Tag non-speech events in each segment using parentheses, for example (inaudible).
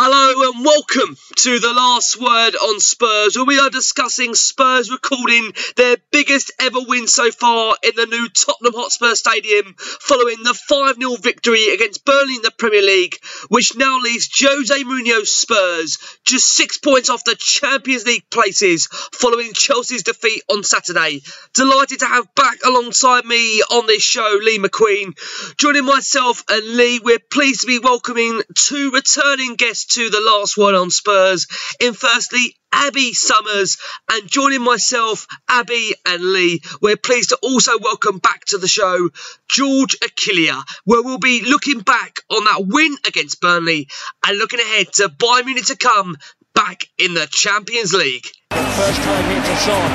Hello and welcome to the last word on Spurs, where we are discussing Spurs recording their biggest ever win so far in the new Tottenham Hotspur Stadium, following the 5 0 victory against Burnley in the Premier League, which now leaves Jose Mourinho's Spurs just six points off the Champions League places following Chelsea's defeat on Saturday. Delighted to have back alongside me on this show Lee McQueen. Joining myself and Lee, we're pleased to be welcoming two returning guests to the last one on Spurs. In firstly, Abby Summers, and joining myself, Abby and Lee, we're pleased to also welcome back to the show George Achilia, where we'll be looking back on that win against Burnley and looking ahead to Bayern Munich to come back in the Champions League. First time here to Son.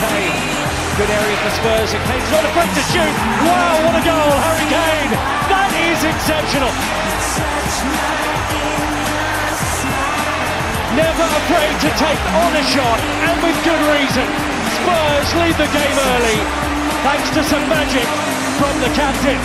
Kane. Good area for Spurs, and Kane's not afraid to shoot. Wow, what a goal, Harry Kane! That is exceptional. Never afraid to take on a shot, and with good reason. Spurs lead the game early, thanks to some magic from the captain.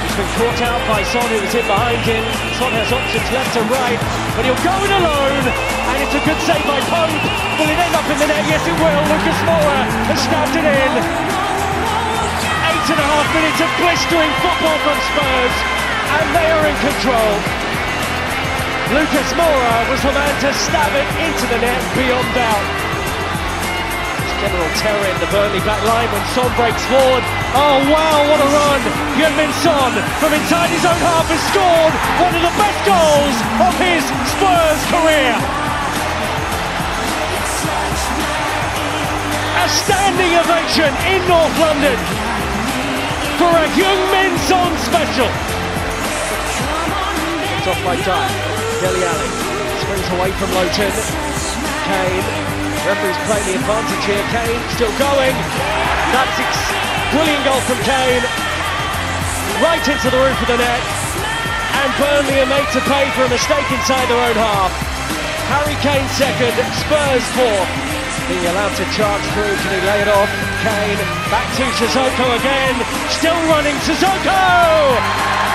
He's been caught out by Son, who was in behind him. Son has options left and right, but he'll go it alone, and it's a good save by Pope. Will it end up in the net? Yes, it will. Lucas Moura has stabbed it in. Eight and a half minutes of blistering football from Spurs and they are in control. Lucas Moura was the man to stab it into the net beyond doubt. It's General terror in the Burnley back line when Son breaks forward. Oh wow, what a run! Heung-min Son from inside his own half has scored one of the best goals of his Spurs career. A standing ovation in North London for a Heung-min Son special off by Dier. Dele Alli springs away from Lowton. Kane. Referee's playing the advantage here. Kane still going. That's ex- brilliant goal from Kane. Right into the roof of the net. And Burnley are made to pay for a mistake inside their own half. Harry Kane second, Spurs fourth. Being allowed to charge through, can he lay it off? Kane, back to Sissoko again, still running, Sissoko!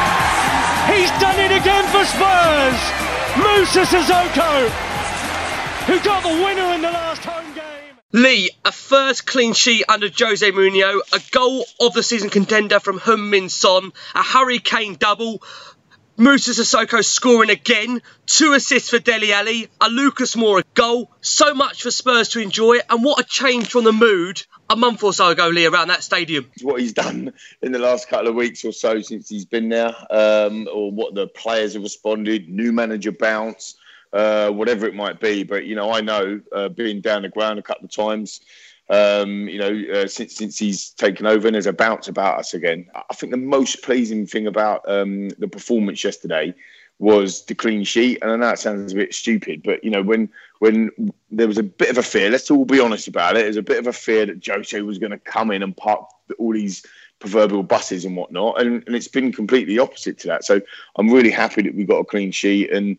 He's done it again for Spurs. Moussa Sissoko, who got the winner in the last home game. Lee, a first clean sheet under Jose Mourinho, a goal of the season contender from Heung-min Son, a Harry Kane double, Moussa Sissoko scoring again, two assists for Dele Alli, a Lucas Moura goal. So much for Spurs to enjoy, and what a change from the mood a month or so ago, Lee, around that stadium. What he's done in the last couple of weeks or so since he's been there, um, or what the players have responded, new manager bounce, uh, whatever it might be. But you know, I know uh, being down the ground a couple of times. Um, you know, uh, since since he's taken over and there's a bounce about us again. I think the most pleasing thing about um, the performance yesterday was the clean sheet. And I know it sounds a bit stupid, but you know, when when there was a bit of a fear, let's all be honest about it, there's a bit of a fear that Jose was going to come in and park all these proverbial buses and whatnot, and, and it's been completely opposite to that. So I'm really happy that we got a clean sheet. And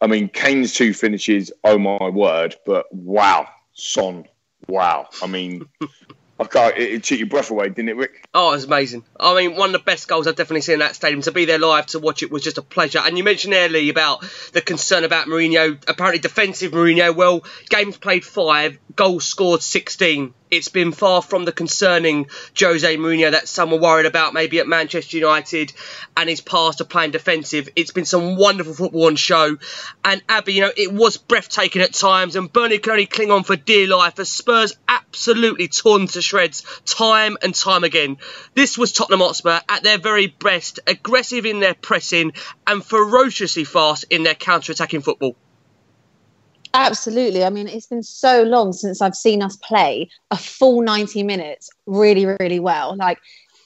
I mean, Kane's two finishes, oh my word! But wow, Son, wow! I mean. (laughs) It, it took your breath away, didn't it, Rick? Oh, it was amazing. I mean, one of the best goals I've definitely seen in that stadium. To be there live to watch it was just a pleasure. And you mentioned earlier about the concern about Mourinho, apparently defensive Mourinho. Well, games played five, goals scored 16 it's been far from the concerning Jose Mourinho that some were worried about maybe at Manchester United and his past of playing defensive. It's been some wonderful football on show. And Abby, you know, it was breathtaking at times and Burnley can only cling on for dear life as Spurs absolutely torn to shreds time and time again. This was Tottenham Hotspur at their very best, aggressive in their pressing and ferociously fast in their counter-attacking football. Absolutely. I mean, it's been so long since I've seen us play a full 90 minutes really, really well. Like,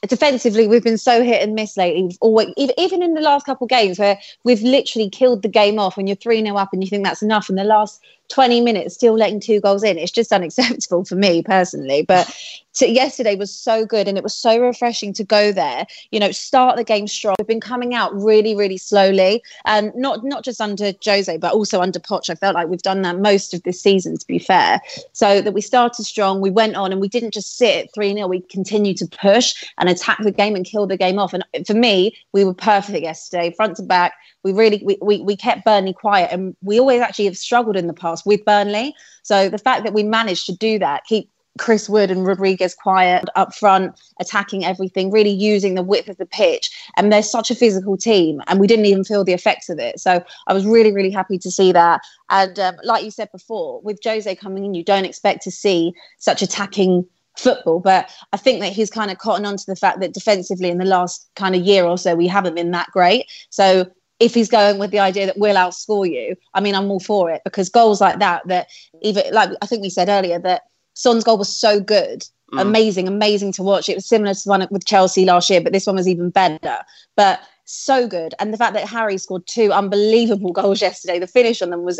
defensively, we've been so hit and miss lately. We've always, even in the last couple of games where we've literally killed the game off when you're 3 0 up and you think that's enough. And the last 20 minutes still letting two goals in. It's just unacceptable for me personally. But (laughs) to, yesterday was so good and it was so refreshing to go there, you know, start the game strong. We've been coming out really, really slowly. And not not just under Jose, but also under Poch. I felt like we've done that most of this season, to be fair. So that we started strong, we went on and we didn't just sit at 3 0, we continued to push and attack the game and kill the game off. And for me, we were perfect yesterday, front to back. We really we, we, we kept Burnley quiet and we always actually have struggled in the past with Burnley. So the fact that we managed to do that, keep Chris Wood and Rodriguez quiet up front, attacking everything, really using the width of the pitch. And they're such a physical team, and we didn't even feel the effects of it. So I was really, really happy to see that. And um, like you said before, with Jose coming in, you don't expect to see such attacking football. But I think that he's kind of cotton on to the fact that defensively in the last kind of year or so, we haven't been that great. So if he's going with the idea that we'll outscore you, I mean, I'm all for it because goals like that, that even like I think we said earlier that Son's goal was so good, mm. amazing, amazing to watch. It was similar to one with Chelsea last year, but this one was even better. But so good, and the fact that Harry scored two unbelievable (laughs) goals yesterday, the finish on them was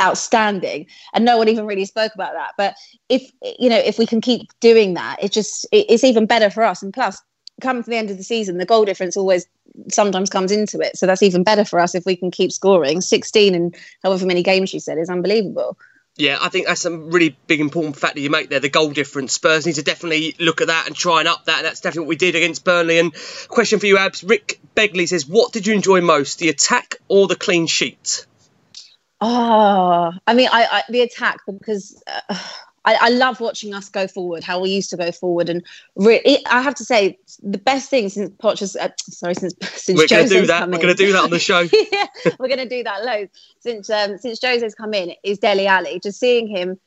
outstanding, and no one even really spoke about that. But if you know, if we can keep doing that, it just it's even better for us. And plus, come to the end of the season, the goal difference always sometimes comes into it. So that's even better for us if we can keep scoring. 16 and however many games you said is unbelievable. Yeah, I think that's a really big important factor you make there. The goal difference. Spurs need to definitely look at that and try and up that. And that's definitely what we did against Burnley. And question for you, Abs. Rick Begley says, "What did you enjoy most, the attack or the clean sheet?" Oh, I mean, I, I the attack because. Uh, I, I, love watching us go forward, how we used to go forward, and re- it, I have to say the best thing since Poch has, uh, sorry, since (laughs) since we're going to do that. We're going to do that on the show. (laughs) yeah, we're going to do that loads since um, since Jose's come in. Is Dele Alli just seeing him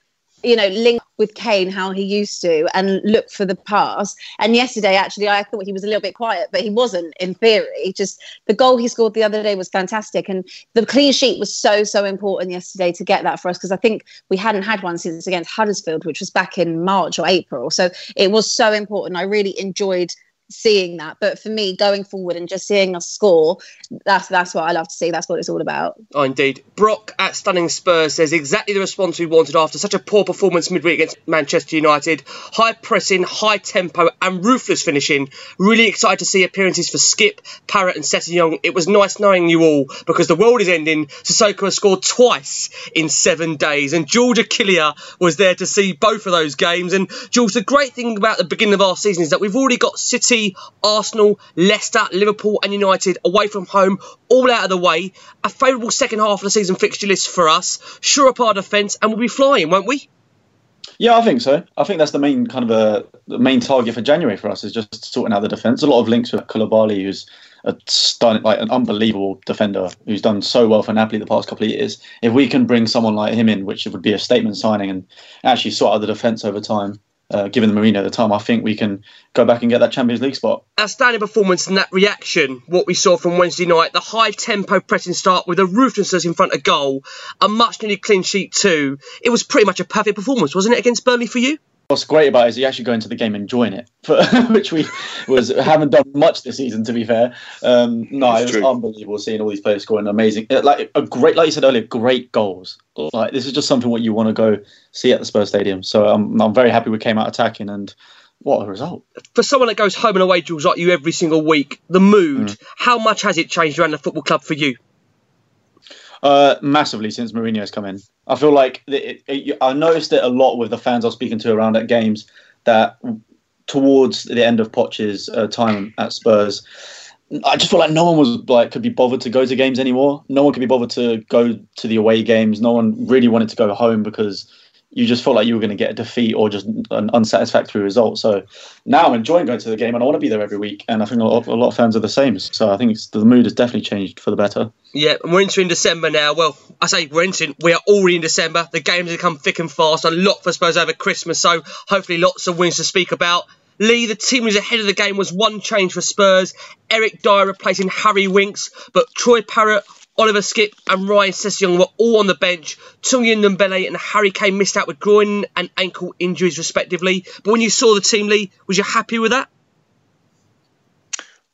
you know, link with Kane how he used to and look for the pass. And yesterday, actually, I thought he was a little bit quiet, but he wasn't in theory. Just the goal he scored the other day was fantastic. And the clean sheet was so, so important yesterday to get that for us because I think we hadn't had one since against Huddersfield, which was back in March or April. So it was so important. I really enjoyed seeing that. But for me, going forward and just seeing us score, that's that's what I love to see. That's what it's all about. Oh, indeed. Brock at Stunning Spurs says exactly the response we wanted after such a poor performance midweek against Manchester United. High pressing, high tempo, and ruthless finishing. Really excited to see appearances for Skipp, Parrott, and Sessegnon. It was nice knowing you all because the world is ending. Sissoko has scored twice in seven days, and George Achillia was there to see both of those games. And George, the great thing about the beginning of our season is that we've already got City Arsenal, Leicester, Liverpool, and United away from home, all out of the way. A favourable second half of the season fixture list for us. Sure up our defence, and we'll be flying, won't we? Yeah, I think so. I think that's the main kind of a the main target for January for us is just sorting out the defence. A lot of links with Koulibaly, who's a stunning, like an unbelievable defender who's done so well for Napoli the past couple of years. If we can bring someone like him in, which would be a statement signing, and actually sort out the defence over time, uh, given the Mourinho the time, I think we can go back and get that Champions League spot. Outstanding performance and that reaction, what we saw from Wednesday night, the high tempo pressing start with the ruthlessness in front of goal, a much needed clean sheet too. It was pretty much a perfect performance, wasn't it, against Burnley for you? What's great about it is you actually go into the game enjoying it, for, (laughs) which we was haven't done much this season. To be fair, um, no, That's it was true. unbelievable seeing all these players scoring amazing, uh, like a great, like you said earlier, great goals. Like this is just something what you want to go see at the Spurs Stadium. So I'm I'm very happy we came out attacking and What a result! For someone that goes home and away drills like you every single week, the mood, mm. how much has it changed around the football club for you? Uh, massively since Mourinho's come in. I feel like it, it, I noticed it a lot with the fans I was speaking to around at games that towards the end of Poch's uh, time at Spurs, I just feel like no one was like could be bothered to go to games anymore. No one could be bothered to go to the away games. No one really wanted to go home because you just felt like you were going to get a defeat or just an unsatisfactory result. So now I'm enjoying going to the game and I want to be there every week. And I think a lot, a lot of fans are the same. So I think the mood has definitely changed for the better. Yeah, and we're entering December now. Well, I say we're entering, we are already in December. The games have come thick and fast. A lot for Spurs over Christmas. So hopefully lots of wins to speak about. Lee, the team was ahead of the game, was one change for Spurs. Eric Dier replacing Harry Winks, but Troy Parrott, Oliver Skipp and Ryan Sessegnon were all on the bench. Tanguy Ndombele and Harry Kane missed out with groin and ankle injuries, respectively. But when you saw the team, Lee, was you happy with that?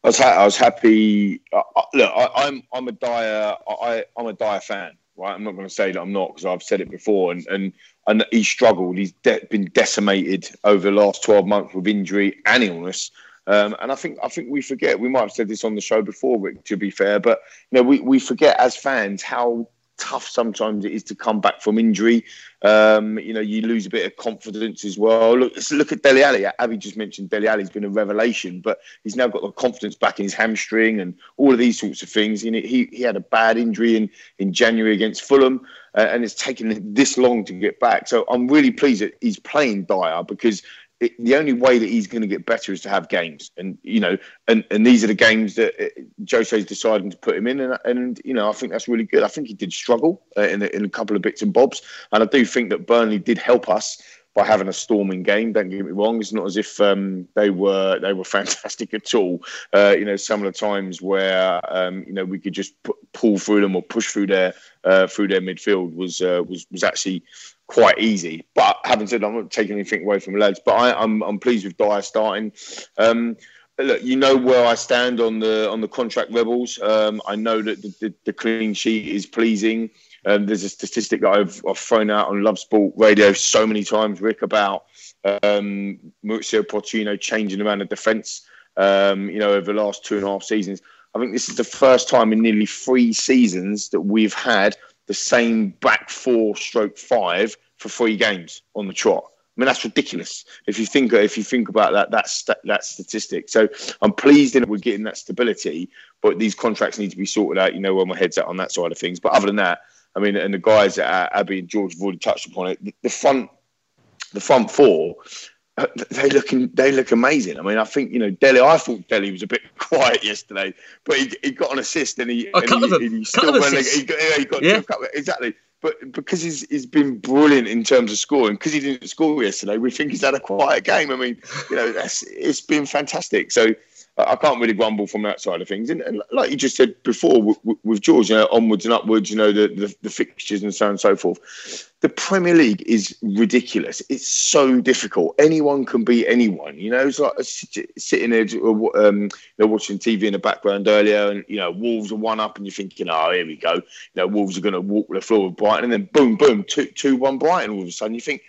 I was, ha- I was happy. Uh, look, I, am I'm, I'm a Dier I, I'm a Dier fan, right? I'm not going to say that I'm not because I've said it before, and and and he's struggled. He's de- been decimated over the last 12 months with injury and illness. Um, and I think I think we forget. We might have said this on the show before, Rick, to be fair, but you know we, we forget as fans how tough sometimes it is to come back from injury. Um, you know, you lose a bit of confidence as well. Look, look at Dele Alli. Abby just mentioned Dele Alli's been a revelation, but he's now got the confidence back in his hamstring and all of these sorts of things. You know, he, he had a bad injury in, in January against Fulham, uh, and it's taken this long to get back. So I'm really pleased that he's playing Dier because it, the only way that he's going to get better is to have games, and you know, and, and these are the games that uh, Jose's deciding to put him in, and, and you know, I think that's really good. I think he did struggle uh, in, in a couple of bits and bobs, and I do think that Burnley did help us by having a storming game. Don't get me wrong; it's not as if um, they were they were (laughs) fantastic at all. Uh, you know, some of the times where um, you know we could just pull through them or push through their uh, through their midfield was uh, was was actually quite easy. But having said, I'm not taking anything away from lads. But I, am I'm, I'm pleased with Dier starting. Um, look, you know where I stand on the on the contract rebels. Um, I know that the, the, the, clean sheet is pleasing. Um, there's a statistic that I've, I've, thrown out on Love Sport Radio so many times, Rick, about um, Mauricio Pochettino changing around the defence. Um, you know, over the last two and a half seasons. I think this is the first time in nearly three seasons that we've had the same back four stroke five for three games on the trot. I mean that's ridiculous. If you think if you think about that, that's that statistic. So I'm pleased that we're getting that stability, but these contracts need to be sorted out. You know where my head's at on that side of things. But other than that, I mean, and the guys at Abby and George have already touched upon it. The front, the front four Uh, they look they look amazing. I mean, I think you know Dele. I thought Dele was a bit (laughs) quiet yesterday, but he, he got an assist and he, a and he, he still went, he got, he got yeah. exactly. But because he's he's been brilliant in terms of scoring, because he didn't score yesterday, we think he's had a quiet game. I mean, you know, that's it's been fantastic. So I can't really grumble from that side of things. And, and like you just said before with, with, George, you know, onwards and upwards, you know, the, the, the fixtures and so on and so forth. The Premier League is ridiculous. It's so difficult. Anyone can beat anyone. You know, it's like sitting there, um, you know, watching TV in the background earlier, and you know, Wolves are one up, and you're thinking, oh, here we go. You know, Wolves are going to walk the floor with Brighton, and then boom, boom, two, two, one Brighton. All of a sudden, you think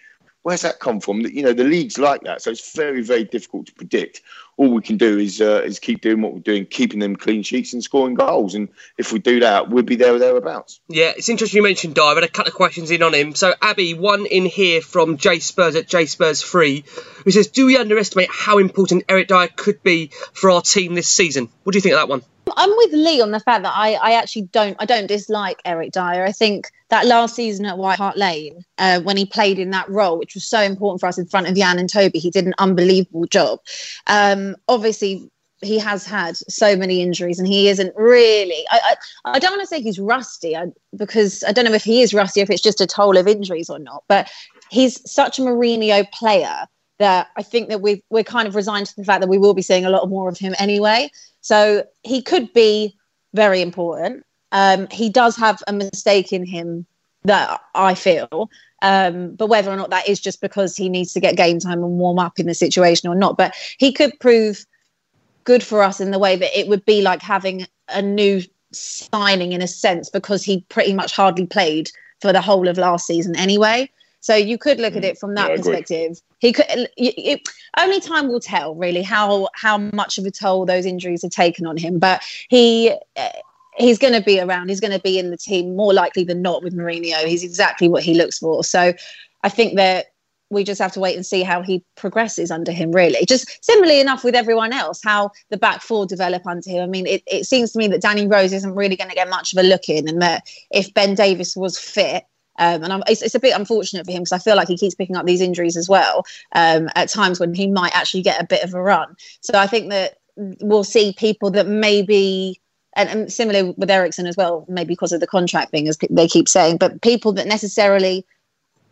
Where's that come from? You know, the league's like that, so it's very, very difficult to predict. All we can do is uh, is keep doing what we're doing, keeping them clean sheets and scoring goals. And if we do that, we'll be there or thereabouts. Yeah, it's interesting you mentioned Dier. I had a couple of questions in on him. So, Abby, one in here from J Spurs at J Spurs Free, who says, "Do we underestimate how important Eric Dier could be for our team this season?" What do you think of that one? I'm with Lee on the fact that I, I actually don't I don't dislike Eric Dier. I think that last season at White Hart Lane, uh, when he played in that role, which was so important for us in front of Jan and Toby, he did an unbelievable job. Um, obviously, he has had so many injuries, and he isn't really. I I, I don't want to say he's rusty I, because I don't know if he is rusty, if it's just a toll of injuries or not. But he's such a Mourinho player that I think that we we're kind of resigned to the fact that we will be seeing a lot more of him anyway. So he could be very important. Um, he does have a mistake in him that I feel, um, but whether or not that is just because he needs to get game time and warm up in the situation or not, but he could prove good for us in the way that it would be like having a new signing in a sense because he pretty much hardly played for the whole of last season anyway. So you could look at it from that Yeah, perspective. He could. It, it, only time will tell, really, how how much of a toll those injuries have taken on him. But he. Uh, He's going to be around. He's going to be in the team more likely than not with Mourinho. He's exactly what he looks for. So I think that we just have to wait and see how he progresses under him, really. Just similarly enough with everyone else, how the back four develop under him. I mean, it, it seems to me that Danny Rose isn't really going to get much of a look in, and that if Ben Davies was fit, um, and I'm, it's, it's a bit unfortunate for him because I feel like he keeps picking up these injuries as well um, at times when he might actually get a bit of a run. So I think that we'll see people that maybe and, and similarly with Eriksen as well, maybe because of the contract thing, as pe- they keep saying, but people that necessarily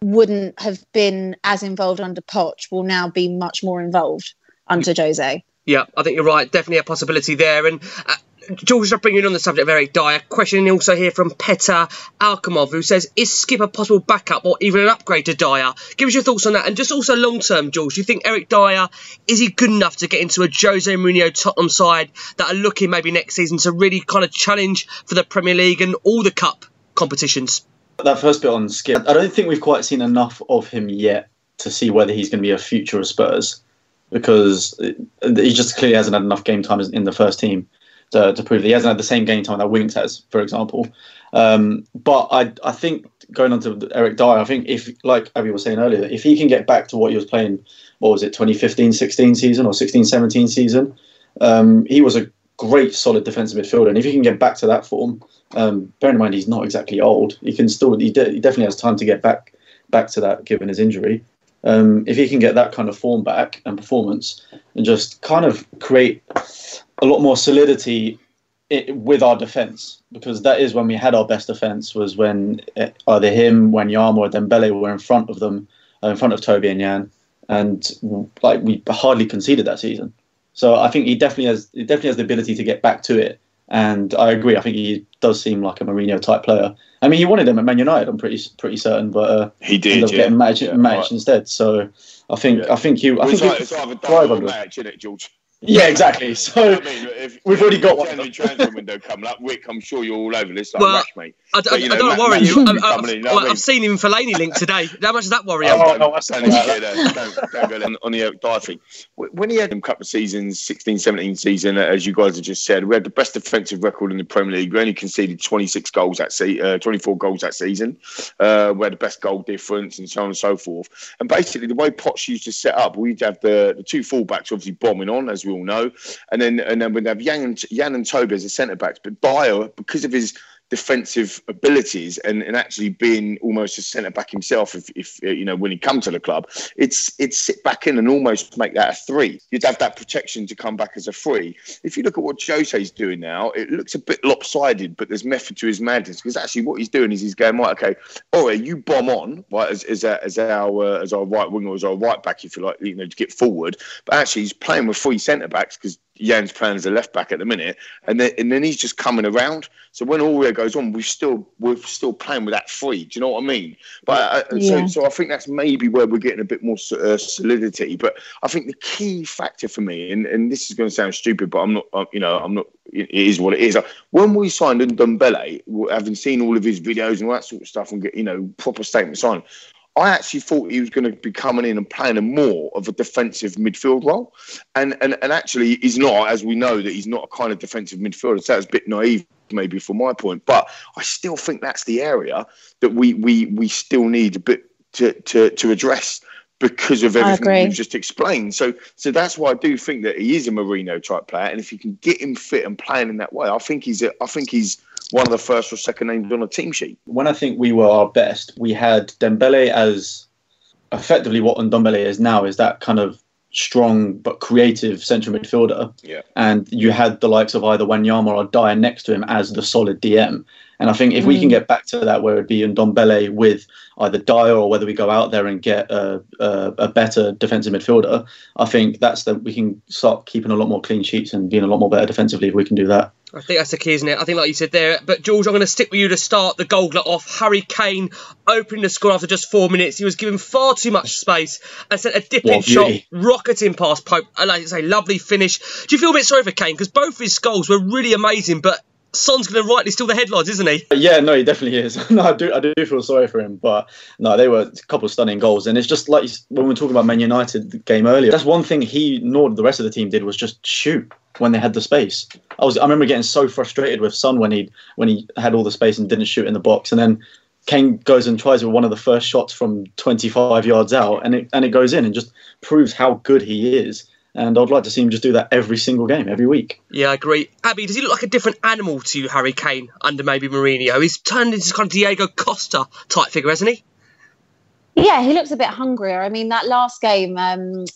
wouldn't have been as involved under Poch will now be much more involved under Jose. Yeah, I think you're right. Definitely a possibility there. And uh, George, just bringing on the subject of Eric Dier. Question also here from Petar Alkamov, who says, "Is Skipp a possible backup or even an upgrade to Dier?" Give us your thoughts on that, and just also long term, George. Do you think Eric Dier is he good enough to get into a Jose Mourinho Tottenham side that are looking maybe next season to really kind of challenge for the Premier League and all the cup competitions? That first bit on Skipp, I don't think we've quite seen enough of him yet to see whether he's going to be a future of Spurs because he just clearly hasn't had enough game time in the first team to, to prove that he hasn't had the same game time that Winks has, for example. Um, but I, I think going on to Eric Dier, I think if, like Abby was saying earlier, if he can get back to what he was playing, what was it, 2015 16 season or 16 17 season, um, he was a great, solid defensive midfielder. And if he can get back to that form, um, bearing in mind he's not exactly old, he can still, he, de- he definitely has time to get back back to that given his injury. Um, if he can get that kind of form back and performance and just kind of create a lot more solidity i with our defence, because that is when we had our best defence was when uh, either him, Wanyama or Dembele were in front of them, uh, in front of Toby and Jan, and like we hardly conceded that season. So I think he definitely has he definitely has the ability to get back to it. And I agree. I think he does seem like a Mourinho type player. I mean, he wanted him at Man United. I'm pretty pretty certain, but uh, He did, ended up yeah. getting matched, Yeah, matched right. instead. So I think Yeah. I think you I Well, think it's, like, it's either thrive under match, isn't it, George? Yeah, exactly. (laughs) So I mean, if, we've already got one. January transfer window coming up. Wick, I'm sure you're all over this like Well, rash, mate. I, I, But, you I know, don't Matt- worry Matt you. I, Shelby I, coming in, you know I've, what I mean? I've seen him in Fellaini link today. How much does that worry you? Oh, no, that's Don't not go right. there. Don't, don't go on, on the Eric Dier thing. When he had a couple of seasons, 16, 17 season, uh, as you guys have just said, we had the best defensive record in the Premier League. We only conceded 26 goals that se- uh, 24 goals that season. Uh, we had the best goal difference and so on and so forth. And basically, the way Poch used to set up, we'd have the, the two fullbacks obviously bombing on, as we all know, and then and then we'd have Jan and, Jan and Toby as the centre backs. But Dier, because of his defensive abilities and, and actually being almost a centre back himself if, if uh, you know when he come to the club it's it's sit back in and almost make that a three. You'd have that protection to come back as a three. If you look at what Jose's doing now it looks a bit lopsided but there's method to his madness because actually what he's doing is he's going right okay all right you bomb on right as, as, our, as our uh, as our right winger or as our right back if you like you know to get forward. But actually he's playing with three centre backs because Jan's playing as a left back at the minute, and then and then he's just coming around. So when Aurier goes on, we've still we're still playing with that three. Do you know what I mean? But uh, Yeah. so so I think that's maybe where we're getting a bit more uh, solidity. But I think the key factor for me, and, and this is going to sound stupid, but I'm not. uh, You know, I'm not. It is what it is. When we signed Ndombele, having seen all of his videos and all that sort of stuff, and get you know proper statements on. I actually thought he was going to be coming in and playing a more of a defensive midfield role, and and and actually he's not, as we know that he's not a kind of defensive midfielder. So that's a bit naive, maybe from my point, but I still think that's the area that we we we still need a bit to to to address because of everything you've just explained. So so that's why I do think that he is a Mourinho type player, and if you can get him fit and playing in that way, I think he's a, I think he's one of the first or second names on a team sheet. when I think we were our best, we had Dembele as effectively what Ndombele is now is that kind of strong but creative central midfielder. Yeah. And you had the likes of either Wanyama or Dier next to him as the solid DM. And I think if we can mm. get back to that, where it'd be Ndombele with either Dier or whether we go out there and get a, a, a better defensive midfielder, I think that's that we can start keeping a lot more clean sheets and being a lot more better defensively if we can do that. I think that's the key, isn't it? I think, like you said there. But George, I'm going to stick with you to start the goal off. Harry Kane opening the score after just four minutes. He was given far too much space and sent a dipping shot, rocketing past Pope. And like I say, lovely finish. Do you feel a bit sorry for Kane because both his goals were really amazing, but Son's going to rightly steal the headlines, isn't he? Uh, yeah, no, he definitely is. (laughs) no, I do, I do feel sorry for him, but no, they were a couple of stunning goals, and it's just like when we were talking about Man United game earlier. That's one thing he nor the rest of the team did was just shoot when they had the space. I was, I remember getting so frustrated with Son when he when he had all the space and didn't shoot in the box, and then Kane goes and tries with one of the first shots from 25 yards out, and it and it goes in and just proves how good he is. And I'd like to see him just do that every single game, every week. Yeah, I agree. Abby, does he look like a different animal to you, Harry Kane, under maybe Mourinho? He's turned into kind of Diego Costa type figure, hasn't he? Yeah, he looks a bit hungrier. I mean, that last game, um,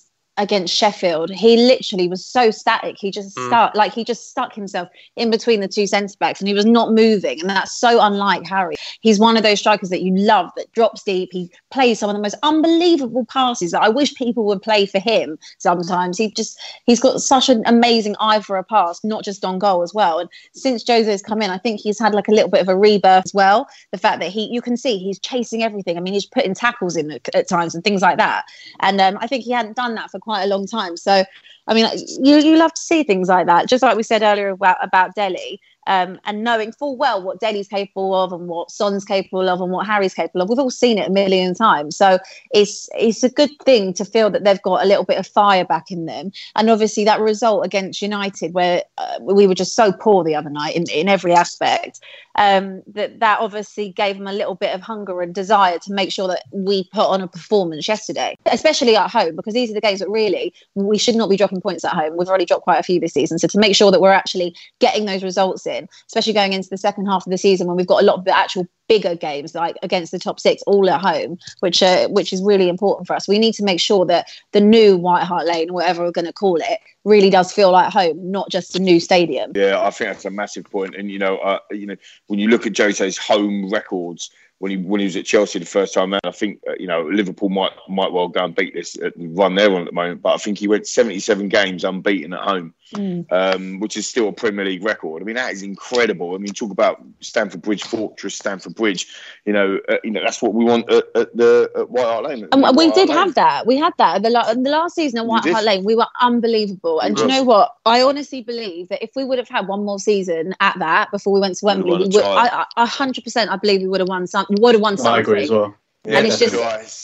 against Sheffield, he literally was so static. He just mm. stuck, like he just stuck himself in between the two centre backs, and he was not moving. And that's so unlike Harry. He's one of those strikers that you love that drops deep. He plays some of the most unbelievable passes that I wish people would play for him. Sometimes he just he's got such an amazing eye for a pass, not just on goal as well. And since Jose's come in, I think he's had like a little bit of a rebirth as well. The fact that he, you can see he's chasing everything. I mean, he's putting tackles in at, at times and things like that. And um, I think he hadn't done that for quite a long time. So, I mean, you you love to see things like that. Just like we said earlier about about Dele, um, and knowing full well what Dele's capable of and what Son's capable of and what Harry's capable of. We've all seen it a million times. So it's it's a good thing to feel that they've got a little bit of fire back in them. And obviously that result against United, where uh, we were just so poor the other night in, in every aspect, um, that that obviously gave them a little bit of hunger and desire to make sure that we put on a performance yesterday, especially at home, because these are the games that really we should not be dropping points at home. We've already dropped quite a few this season. So to make sure that we're actually getting those results especially going into the second half of the season when we've got a lot of the actual bigger games like against the top six all at home which uh, which is really important for us we need to make sure that the new white hart lane whatever we're going to call it really does feel like home not just a new stadium yeah i think that's a massive point. point and you know uh, you know when you look at jose's home records when he when he was at Chelsea the first time around. I think uh, you know Liverpool might might well go and beat this uh, run they're on at the moment. But I think he went 77 games unbeaten at home, mm. um, which is still a Premier League record. I mean that is incredible. I mean talk about Stamford Bridge fortress, Stamford Bridge. You know uh, you know that's what we want at, at the at White Hart Lane. And we White did have that. We had that the, la- the last season at White Hart Lane. We were unbelievable. And do you know what? I honestly believe that if we would have had one more season at that before we went to Wembley, we would, I, I, 100% I believe we would have won some would have won something. I agree as well. Yeah, and it's just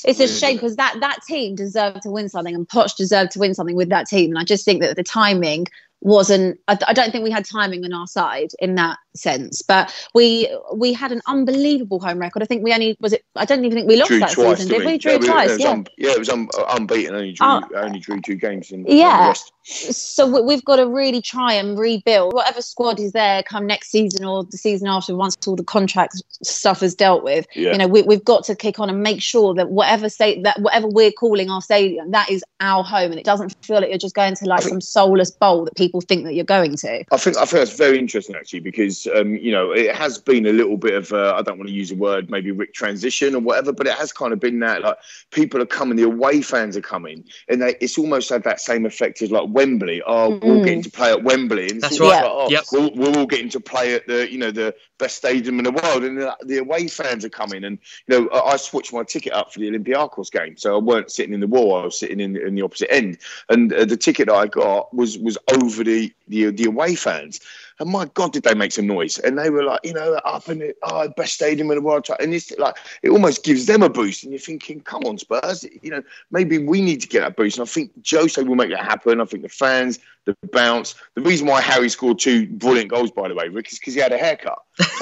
it's a shame because that that team deserved to win something and Poch deserved to win something with that team and I just think that the timing wasn't I, I, don't think we had timing on our side in that sense but we we had an unbelievable home record. I think we only was it i don't even think we lost drew that twice, season did we, we? drew yeah, twice yeah. un, yeah it was un, unbeaten only drew uh, only drew two games in yeah. so we've got to really try and rebuild. Whatever squad is there come next season or the season after once all the contract stuff is dealt with yeah. you know we, have got to kick on and make sure that whatever state that whatever we're calling our stadium that is our home and it doesn't feel like you're just going to like some soulless bowl that people think that you're going to. I think i think that's very interesting actually because um, you know it has been a little bit of I don't want to use a word maybe Rick transition or whatever but it has kind of been that like people are coming the away fans are coming and they, it's almost had that same effect as like Wembley. Oh, mm. we're all getting to play at Wembley, and that's right. Like, oh, yep. we're, we're, all getting to play at the you know the best stadium in the world, and the, the, away fans are coming. And you know, I, switched my ticket up for the Olympiacos game, so I weren't sitting in the wall; I was sitting in, in the opposite end. And uh, the ticket I got was was over the the, the away fans. And my God, did they make some noise? And they were like, you know, up in the oh, best stadium in the world. And it's like, it almost gives them a boost. And you're thinking, come on, Spurs, you know, maybe we need to get that boost. And I think Jose will make that happen. I think the fans, the bounce. The reason why Harry scored two brilliant goals, by the way, Rick, is because he had a haircut.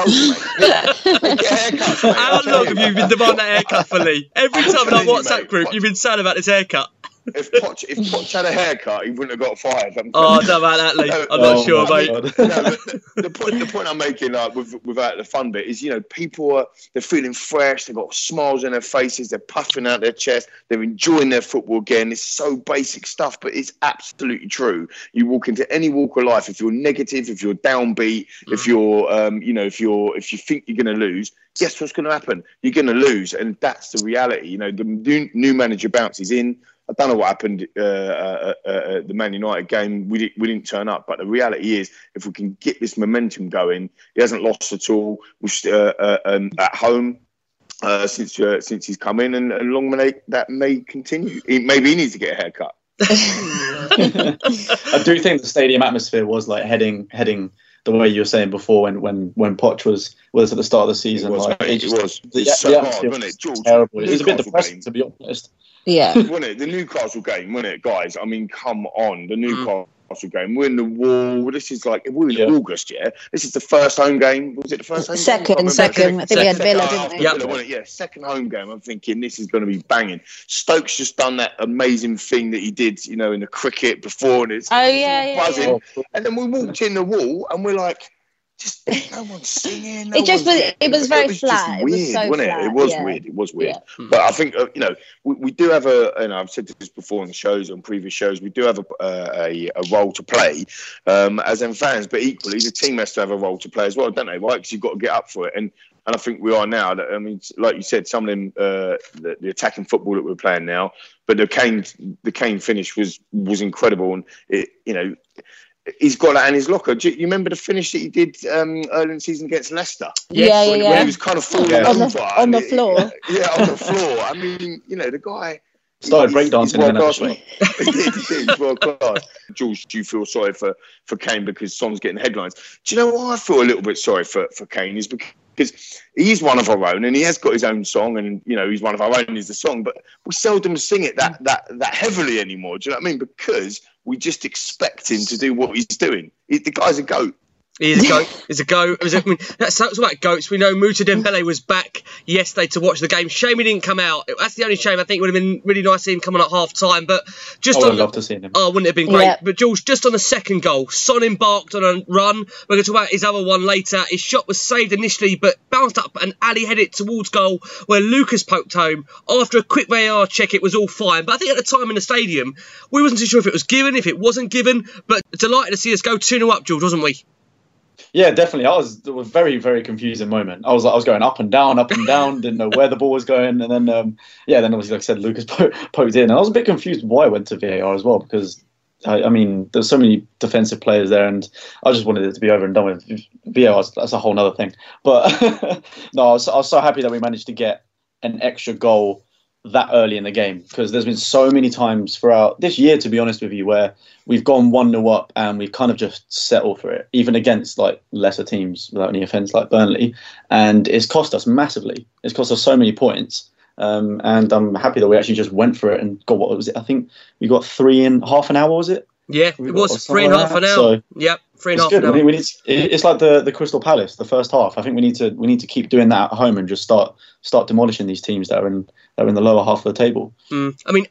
You, (laughs) How long have you been demanding that haircut for, Lee? Every time in our WhatsApp mate, group, you've been sad about this haircut if Poch, if Poch had a haircut, he wouldn't have got fired. I'm oh, don't about that, Lee. (laughs) I'm not oh, sure, mate. No, the, the, point, the point I'm making, like, with, without the fun bit, is you know people are they're feeling fresh. They've got smiles on their faces. They're puffing out their chest. They're enjoying their football again. It's so basic stuff, but it's absolutely true. You walk into any walk of life, if you're negative, if you're downbeat, mm. if you're, um, you know, if you're, if you think you're going to lose, guess what's going to happen? You're going to lose, and that's the reality. You know, the new, new manager bounces in I don't know what happened uh, uh, uh, uh, the Man United game. We, did, we didn't turn up, but the reality is, if we can get this momentum going, he hasn't lost at all. We're uh, uh, um, at home since since he's come in, and, and long may that may continue. He, maybe he needs to get a haircut. (laughs) I do think the stadium atmosphere was like heading heading the way you were saying before when when when Poch was was at the start of the season. It was, like, mate, it just- was. the- It's so the hard, atmosphere wasn't it, George? Terrible. It was a bit Newcastle depressing game. to be honest. Yeah. wasn't it? The Newcastle game, wasn't it, guys? I mean, come on, the mm. Newcastle game. We're in the wall. This is like we're in Yeah. August, yeah. This is the first home game. Was it the first home game? Second, I second. I think we had Villa, didn't we? Yep. wasn't it? Yeah, second home game. I'm thinking this is going to be banging. Stokes just done that amazing thing that he did, you know, in the cricket before, and it's Oh, yeah, yeah, buzzing. yeah. And then we walked in the wall, and we're like. Just no one's singing. no It just was- it was very just flat. It was weird, so wasn't it? flat, It was yeah. weird. It was weird. Yeah. But I think uh, you know we, we do have a. And I've said this before on shows, on previous shows. We do have a uh, a, a role to play um, as in fans, but equally the team has to have a role to play as well, don't they? Right? Because you've got to get up for it. And and I think we are now. I mean, like you said, some of them uh, the, the attacking football that we're playing now. But the Kane the Kane finish was was incredible, and it you know. He's got that in his locker. Do you, you remember the finish that he did um, early in the season against Leicester? Yeah, yeah, when, when yeah. he was kind of falling Yeah. On the- over on the and it- floor. (laughs) yeah, on the floor. I mean, you know, the guy Started he's- breakdancing he's in world class, that, mate. (laughs) he did, he did. World class. Jules, do you feel sorry for for Kane because Son's getting headlines? Do you know why I feel a little bit sorry for for Kane is because he's one of our own and he has got his own song and you know he's one of our own is the song, but we seldom sing it that that that heavily anymore. Do you know what I mean? Because we just expect him to do what he's doing. He, the guy's a goat. He is a goat. He's a goat. It was, I mean, that's, that's about goats. We know Mousa Dembele was back yesterday to watch the game. Shame he didn't come out. That's the only shame. I think it would have been really nice to see him coming at half time. But just oh, I would on have to see him. Oh, wouldn't it have been great? Yeah. But Jules, just on the second goal, Son embarked on a run. We're going to talk about his other one later. His shot was saved initially, but bounced up and Alli headed it towards goal where Lucas poked home. After a quick VAR check, it was all fine. But I think at the time in the stadium, we wasn't too sure if it was given, if it wasn't given. But delighted to see us go 2 0 up, George, wasn't we? Yeah, definitely. I was it was very very confusing moment. I was I was going up and down, up and down, didn't know where the ball was going, and then um, yeah, then obviously like I said, Lucas (laughs) po- poked in, and I was a bit confused why I went to VAR as well because. I, I mean, there's so many defensive players there, and I just wanted it to be over and done with. VAR, that's a whole other thing. But (laughs) no, I was, I was so happy that we managed to get an extra goal that early in the game because there's been so many times throughout this year, to be honest with you, where we've gone 1 0 up and we've kind of just settled for it, even against like lesser teams without any offence like Burnley. And it's cost us massively. It's cost us so many points. Um, and I'm happy that we actually just went for it and got what was it? I think we got three in half an hour, was it? Yeah, We it was three and a half an hour. that, Yep, three and a It's good. an I hour. mean, we need. it- It's like the the Crystal Palace, the first half. I think we need to we need to keep doing that at home and just start start demolishing these teams that are in that are in the lower half of the table. Mm. I mean,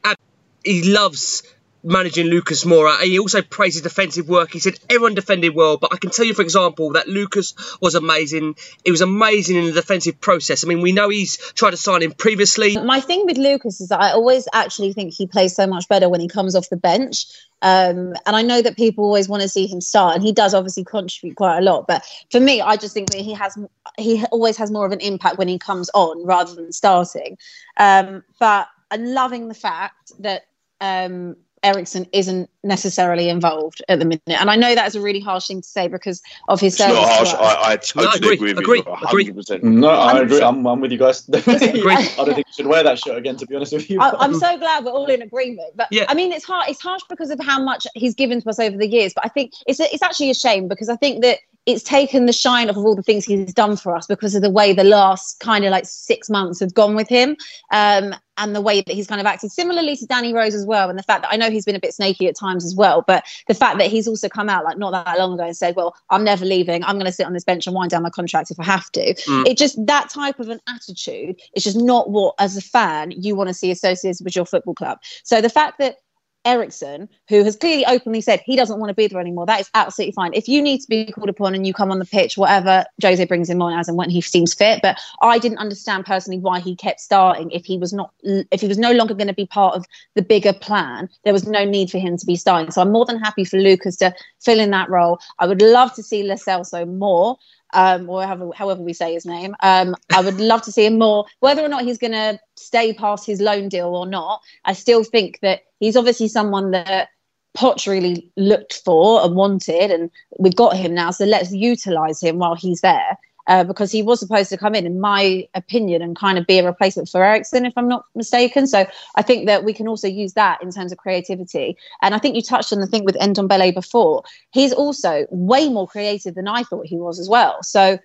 he loves managing Lucas Moura. He also praised his defensive work. He said everyone defended well, but I can tell you, for example, that Lucas was amazing. He was amazing in the defensive process. I mean, we know he's tried to sign him previously. My thing with Lucas is that I always actually think he plays so much better when he comes off the bench. Um, and I know that people always want to see him start, and he does obviously contribute quite a lot. But for me, I just think that he has he always has more of an impact when he comes on rather than starting. Um, but I'm loving the fact that um, Eriksen isn't necessarily involved at the minute, and I know that's a really harsh thing to say because of his It's service. not harsh. I, I totally No, I agree, agree, with agree, you. 100%. No, I agree. I'm, I'm with you guys. (laughs) I don't think you should wear that shirt again. To be honest with you, I, I'm so glad we're all in agreement. But Yeah. I mean, it's hard. It's harsh because of how much he's given to us over the years. But I think it's it's actually a shame because I think that it's taken the shine off of all the things he's done for us because of the way the last kind of like six months have gone with him, um, and the way that he's kind of acted. Similarly to Danny Rose as well, and the fact that I know he's been a bit snaky at times as well, but the fact that he's also come out like not that long ago and said, "Well, I'm never leaving. I'm going to sit on this bench and wind down my contract if I have to." Mm. It just that type of an attitude is just not what, as a fan, you want to see associated with your football club. So the fact that Eriksen, who has clearly openly said he doesn't want to be there anymore, that is absolutely fine. If you need to be called upon and you come on the pitch, whatever Jose brings him on as and when he seems fit. But I didn't understand personally why he kept starting if he was not, if he was no longer going to be part of the bigger plan. There was no need for him to be starting. So I'm more than happy for Lucas to fill in that role. I would love to see Lo Celso more um, or however, however we say his name. Um, I would love to see him more. Whether or not he's going to stay past his loan deal or not, I still think that he's obviously someone that Poch really looked for and wanted, and we've got him now. So let's utilise him while he's there. Uh, because he was supposed to come in, in my opinion, and kind of be a replacement for Eriksen, if I'm not mistaken. So I think that we can also use that in terms of creativity. And I think you touched on the thing with Ndombele before. He's also way more creative than I thought he was as well. So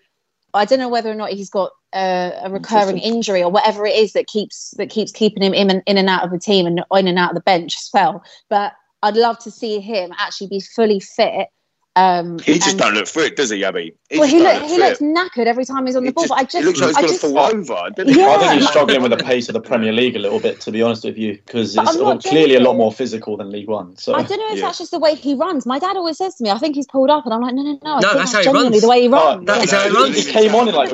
I don't know whether or not he's got a, a recurring injury or whatever it is that keeps that keeps keeping him in and, in and out of the team and in and out of the bench as well. But I'd love to see him actually be fully fit um, he just and, don't look fit, does he, Abby? He well, he, look, he looks knackered every time he's on the ball. Just, but I just, it looks like he's going to fall over. Yeah. I think he's struggling with the pace of the Premier League a little bit, to be honest with you, because it's clearly a lot more physical than League One. So I don't know if yeah. that's just the way he runs. My dad always says to me, "I think he's pulled up," and I'm like, "No, no, no." No, that's, that's how he runs. The way he runs. Oh, that's how he runs. He came on in like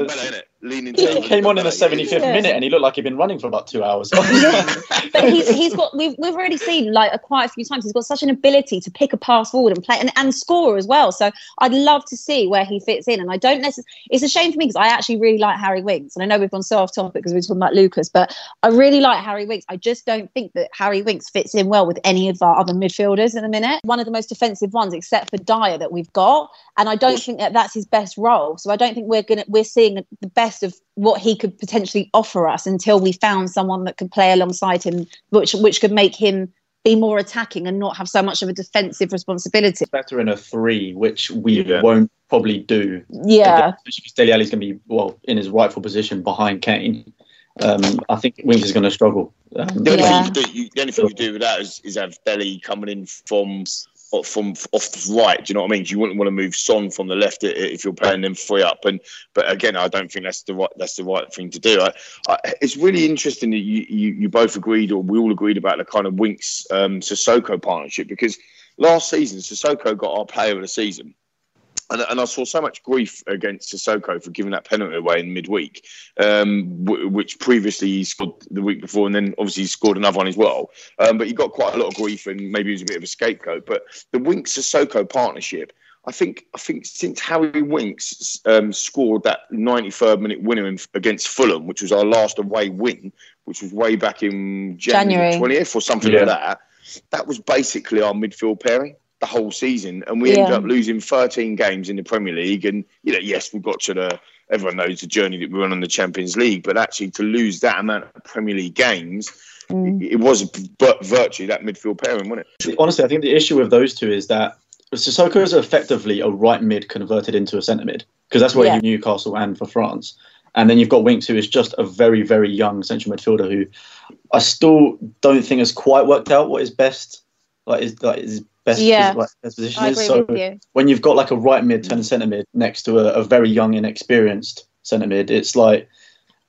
leaning. He came on in the 75th yeah. minute and he looked like he'd been running for about two hours. (laughs) but he's, (laughs) he's got we've, we've already seen like a, quite a few times he's got such an ability to pick a pass forward and play and, and score as well. So I'd love to see where he fits in. And I don't necessarily. It's a shame for me because I actually really like Harry Winks, and I know we've gone so off topic because we're talking about Lucas, but I really like Harry Winks. I just don't think that Harry Winks fits in well with any of our other midfielders in the minute. One of the most defensive ones, except for Dier, that we've got, and I don't think that that's his best role. So I don't think we're gonna we're seeing the best of what he could potentially offer us until we found someone that could play alongside him, which which could make him be more attacking and not have so much of a defensive responsibility. Better in a three, which we yeah. won't probably do. Yeah, because Dele Alli's going to be well in his rightful position behind Kane. Um, I think Winks is going to struggle. Um, the, only yeah. do, you, the, only thing you do with that is, is have Dele coming in from from off the right. Do you know what I mean? You wouldn't want to move Son from the left if you're playing them free up. And but again, I don't think that's the right that's the right thing to do. I, I, it's really interesting that you, you, you both agreed or we all agreed about the kind of Winks um, Sissoko partnership because last season Sissoko got our player of the season and, and, I saw so much grief against Sissoko for giving that penalty away in midweek, um, w- which previously he scored the week before, and then obviously he scored another one as well. Um, but he got quite a lot of grief, and maybe he was a bit of a scapegoat. But the Winks Sissoko partnership, I think, I think since Harry Winks um, scored that 93rd minute winner in, against Fulham, which was our last away win, which was way back in January, January. 20th or something yeah. like that, that was basically our midfield pairing the whole season, and we yeah. ended up losing 13 games in the Premier League. And you know, yes, we got to the everyone knows the journey that we were on in the Champions League, but actually to lose that amount of Premier League games. Mm. It, it was but virtually that midfield pairing, wasn't it? Honestly, I think the issue with those two is that Sissoko is effectively a right mid converted into a centre mid because that's what yeah. Newcastle and for France. And then you've got Winks, who is just a very, very young central midfielder who I still don't think has quite worked out what his best like is like his best, yeah. best position I is. So you. when you've got like a right mid turn centre mid next to a, a very young, inexperienced centre mid, it's like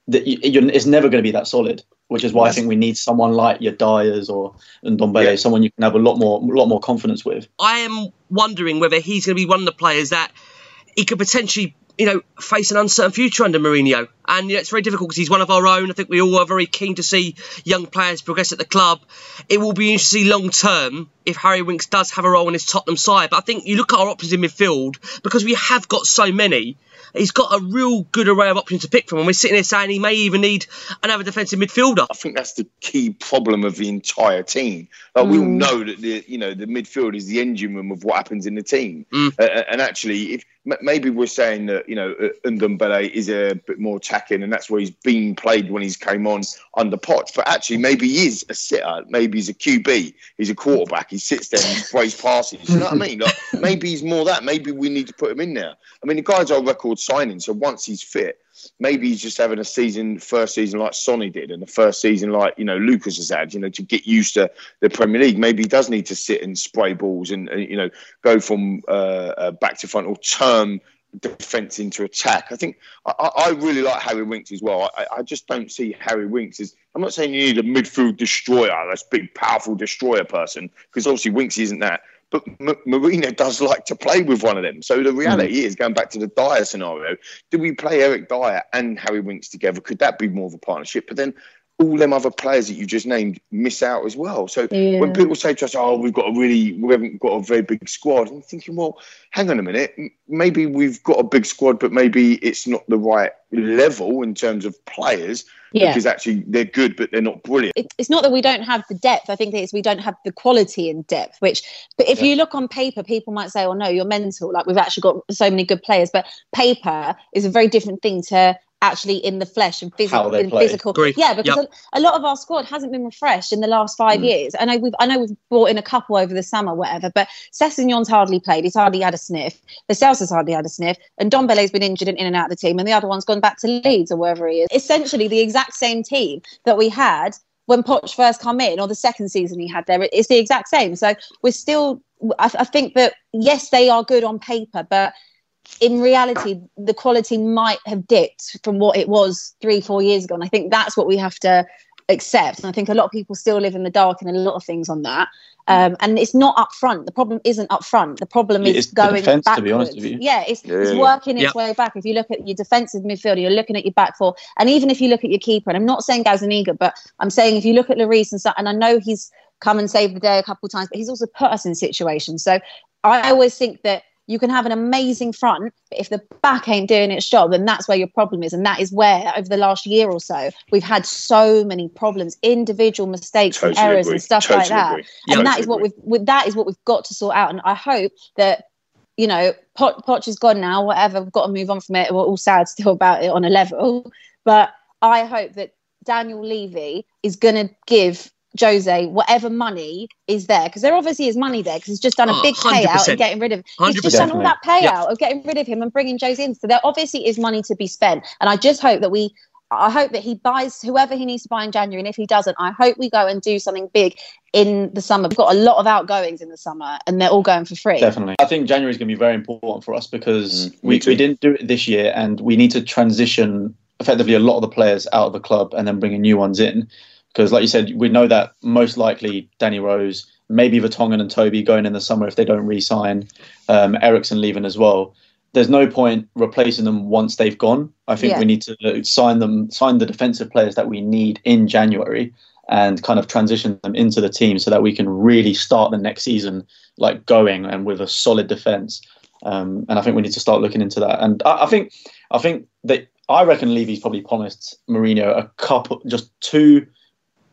that. It's never going to be that solid. Which is why yes. I think we need someone like your Diers or Ndombele, yeah. someone you can have a lot more, a lot more confidence with. I am wondering whether he's going to be one of the players that he could potentially you know, face an uncertain future under Mourinho. And you know, it's very difficult because he's one of our own. I think we all are very keen to see young players progress at the club. It will be interesting see long term if Harry Winks does have a role in his Tottenham side. But I think you look at our options in midfield because we have got so many he's got a real good array of options to pick from. And we're sitting there saying he may even need another defensive midfielder. I think that's the key problem of the entire team. Like mm. we all mm. know that the you know the midfield is the engine room of what happens in the team. Mm. Uh, and actually, if maybe we're saying that you know uh, Ndombele is a bit more attacking, and that's where he's been played when he's came on under Poch. But actually, maybe he is a sitter. Maybe he's a QB. He's a quarterback. He sits there and sprays passes. You know what I mean? Like, (laughs) maybe he's more that. Maybe we need to put him in there. I mean, the guy's our record signing, so once he's fit, maybe he's just having a season, first season like Sonny did, and the first season like you know Lucas has had. You know, to get used to the Premier League, maybe he does need to sit and spray balls and, and you know go from uh, uh, back to front or turn defence into attack. I think I, I, really like Harry Winks as well. I, I, just don't see Harry Winks as. I'm not saying you need a midfield destroyer, this big, powerful destroyer person, because obviously Winks isn't that. But M- Mourinho does like to play with one of them. So the reality mm. is, going back to the Dier scenario, do we play Eric Dier and Harry Winks together? Could that be more of a partnership? But then all them other players that you just named miss out as well. So Yeah. when people say to us, "Oh, we've got a really, we haven't got a very big squad," I'm thinking, well, hang on a minute, maybe we've got a big squad, but maybe it's not the right level in terms of players Yeah. because actually they're good, but they're not brilliant. it, it's not that we don't have the depth. I think it's we don't have the quality in depth. Which, but if you look on paper, people might say, "Oh no, you're mental." Like we've actually got so many good players, but paper is a very different thing to actually in the flesh and How physical. they play. physical, Agree. yeah, because Yep. a, a lot of our squad hasn't been refreshed in the last five mm. years. I know we've I know we've brought in a couple over the summer, whatever. But Sessegnon's hardly played. He's hardly had a sniff. Lo Celso has hardly had a sniff, and Ndombele's been injured and in and out of the team, and the other one's gone back to Leeds or wherever he is. Essentially, the exact same team that we had when Poch first come in, or the second season he had there, it's the exact same. So we're still. I, I think that yes, they are good on paper, but in reality, the quality might have dipped from what it was three, four years ago. And I think that's what we have to accept. And I think a lot of people still live in the dark and a lot of things on that. Um, and it's not up front. The problem isn't up front. The problem is It's going defence, to backwards. be honest with you. Yeah, it's, Yeah, it's yeah. working its Yep. way back. If you look at your defensive midfielder, you're looking at your back four, and even if you look at your keeper, and I'm not saying Gazzaniga, but I'm saying if you look at Lloris and stuff, and I know he's come and saved the day a couple of times, but he's also put us in situations. So I always think that you can have an amazing front, but if the back ain't doing its job, then that's where your problem is. And that is where, over the last year or so, we've had so many problems, individual mistakes and errors agree. and stuff Totally like that. agree. And Totally that is what agree. we've with, that is what we've got to sort out. And I hope that you know Poch, Poch is gone now. Whatever, we've got to move on from it. We're all sad still about it on a level, but I hope that Daniel Levy is going to give. Jose, whatever money is there, because there obviously is money there, because he's just done a Oh, big payout 100%. and getting rid of. He's just 100%. done all that payout Yeah. of getting rid of him and bringing Jose in. So there obviously is money to be spent, and I just hope that we. I hope that he buys whoever he needs to buy in January, and if he doesn't, I hope we go and do something big in the summer. We've got a lot of outgoings in the summer, and they're all going for free. Definitely. I think January is going to be very important for us because Mm, we, we didn't do it this year and we need to transition effectively a lot of the players out of the club and then bringing new ones in. Because, like you said, we know that most likely Danny Rose, maybe Vertonghen and Toby going in the summer if they don't re sign, um, Eriksen leaving as well. There's no point replacing them once they've gone. I think Yeah. we need to sign them, sign the defensive players that we need in January and kind of transition them into the team so that we can really start the next season like going and with a solid defense. Um, and I think we need to start looking into that. And I, I think, I think that I reckon Levy's probably promised Mourinho a couple, just two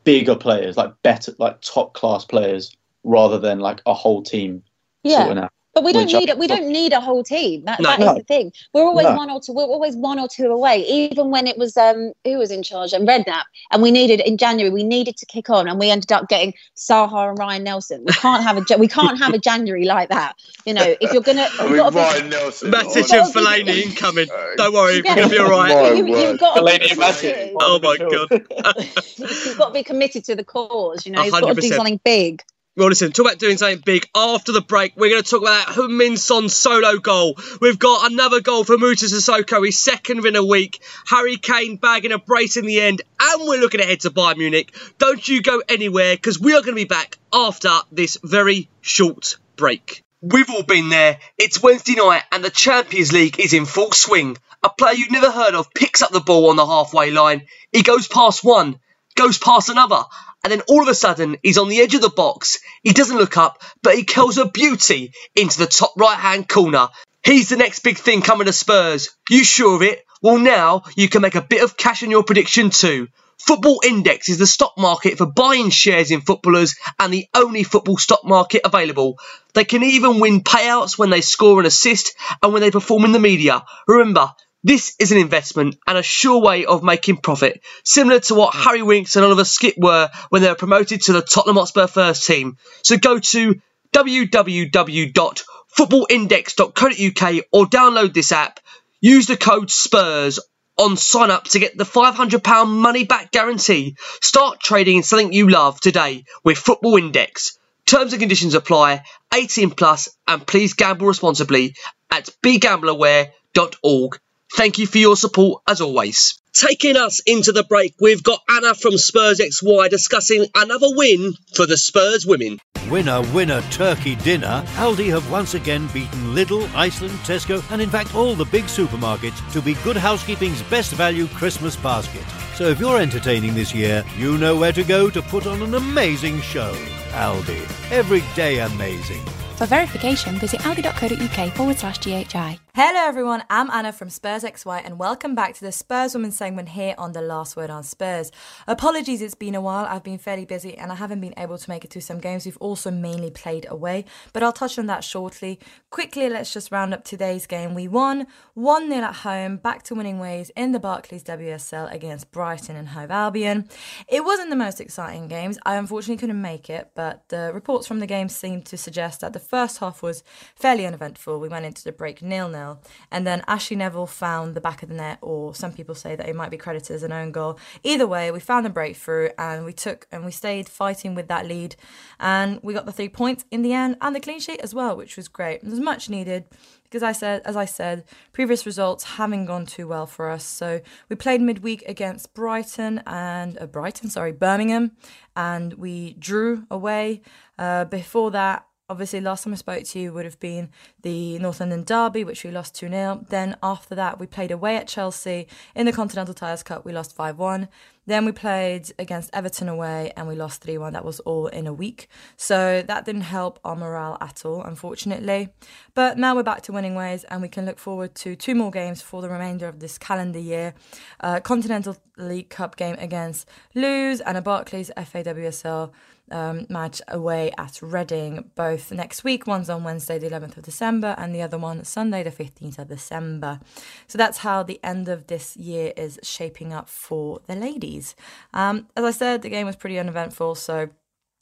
bigger players, like better, like top class players, rather than like a whole team Yeah. Sorting out. But we don't Which need it. We don't need a whole team. That, No. that is No. the thing. We're always No. one or two. We're always one or two away. Even when it was um who was in charge and Redknapp, and we needed in January we needed to kick on, and we ended up getting Saha and Ryan Nelsen. We can't have a we can't have a January like that. You know, if you're gonna, I you've mean, got to be, Ryan Nelsen. Matic oh, and Fellaini incoming. Don't worry, we're going to be all right. My you, have got to be Fellaini and Matic. Oh my God. you've got to be committed to the cause. You know, you've got to do something big. Well, listen, talk about doing something big. After the break, we're going to talk about that Heung-Min Son solo goal. We've got another goal for Moussa Sissoko, his second in a week. Harry Kane bagging a brace in the end. And we're looking ahead to Bayern Munich. Don't you go anywhere, because we are going to be back after this very short break. We've all been there. It's Wednesday night and the Champions League is in full swing. A player you've never heard of picks up the ball on the halfway line. He goes past one, goes past another, and then all of a sudden he's on the edge of the box. He doesn't look up, but he kills a beauty into the top right hand corner. He's the next big thing coming to Spurs. You sure of it? Well, now you can make a bit of cash on your prediction too. Football Index is the stock market for buying shares in footballers and the only football stock market available. They can even win payouts when they score an assist and when they perform in the media. Remember, this is an investment and a sure way of making profit, similar to what Harry Winks and Oliver Skipp were when they were promoted to the Tottenham Hotspur first team. So go to www.footballindex.co.uk or download this app. Use the code SPURS on sign up to get the £500 money back guarantee. Start trading in something you love today with Football Index. Terms and conditions apply. 18 plus, and please gamble responsibly at begambleaware.org. Thank you for your support as always. Taking us into the break, we've got Anna from Spurs XY discussing another win for the Spurs women. Winner, winner, turkey dinner. Aldi have once again beaten Lidl, Iceland, Tesco, and in fact all the big supermarkets to be Good Housekeeping's best value Christmas basket. So if you're entertaining this year, you know where to go to put on an amazing show. Aldi. Every day amazing. For verification, visit aldi.co.uk forward slash GHI. Hello everyone, I'm Anna from Spurs XY and welcome back to the Spurs Women segment here on The Last Word on Spurs. Apologies, it's been a while, I've been fairly busy and I haven't been able to make it to some games. We've also mainly played away, but I'll touch on that shortly. Quickly, let's just round up today's game. We won 1 0 at home, back to winning ways in the Barclays WSL against Brighton and Hove Albion. It wasn't the most exciting games, I unfortunately couldn't make it, but the reports from the game seemed to suggest that the first half was fairly uneventful. We went into the break nil nil and then Ashleigh Neville found the back of the net, or some people say that it might be credited as an own goal. Either way, we found the breakthrough and we took and we stayed fighting with that lead. And we got the three points in the end and the clean sheet as well, which was great. It was much needed because I said, as I said, previous results haven't gone too well for us. So we played midweek against Brighton and uh, Brighton, sorry, Birmingham, and we drew away. Uh, before that, Obviously, last time I spoke to you would have been the North London Derby, which we lost 2 0. Then after that, we played away at Chelsea in the Continental Tires Cup. We lost 5 1. Then we played against Everton away and we lost 3 1. That was all in a week. So that didn't help our morale at all, unfortunately. But now we're back to winning ways and we can look forward to two more games for the remainder of this calendar year uh, Continental League Cup game against Lewes and a Barclays FAWSL um, match away at Reading, both next week. One's on Wednesday, the 11th of December, and the other one Sunday, the 15th of December. So that's how the end of this year is shaping up for the ladies. Um, as I said, the game was pretty uneventful, so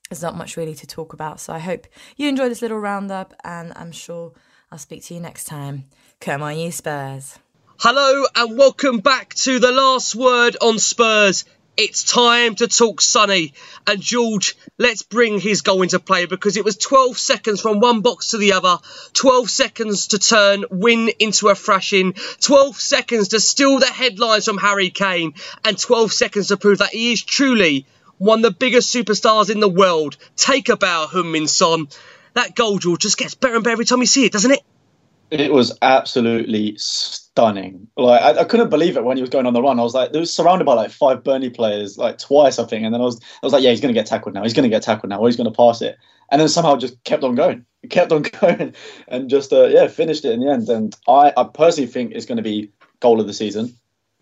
there's not much really to talk about. So I hope you enjoy this little roundup, and I'm sure I'll speak to you next time. Come on, you Spurs. Hello and welcome back to the last word on Spurs. It's time to talk Sonny. And George, let's bring his goal into play because it was 12 seconds from one box to the other, 12 seconds to turn win into a thrashing, 12 seconds to steal the headlines from Harry Kane, and 12 seconds to prove that he is truly one of the biggest superstars in the world. Take a bow, Heung-min Son. That goal, George, just gets better and better every time you see it, doesn't it? It was absolutely stunning. Like I, I, couldn't believe it when he was going on the run. I was like, it was surrounded by like five Burnley players, like twice I think, and then I was, I was like, yeah, he's going to get tackled now. He's going to get tackled now. Or he's going to pass it, and then somehow just kept on going, kept on (laughs) going, and just uh, yeah, finished it in the end. And I, I personally think it's going to be goal of the season.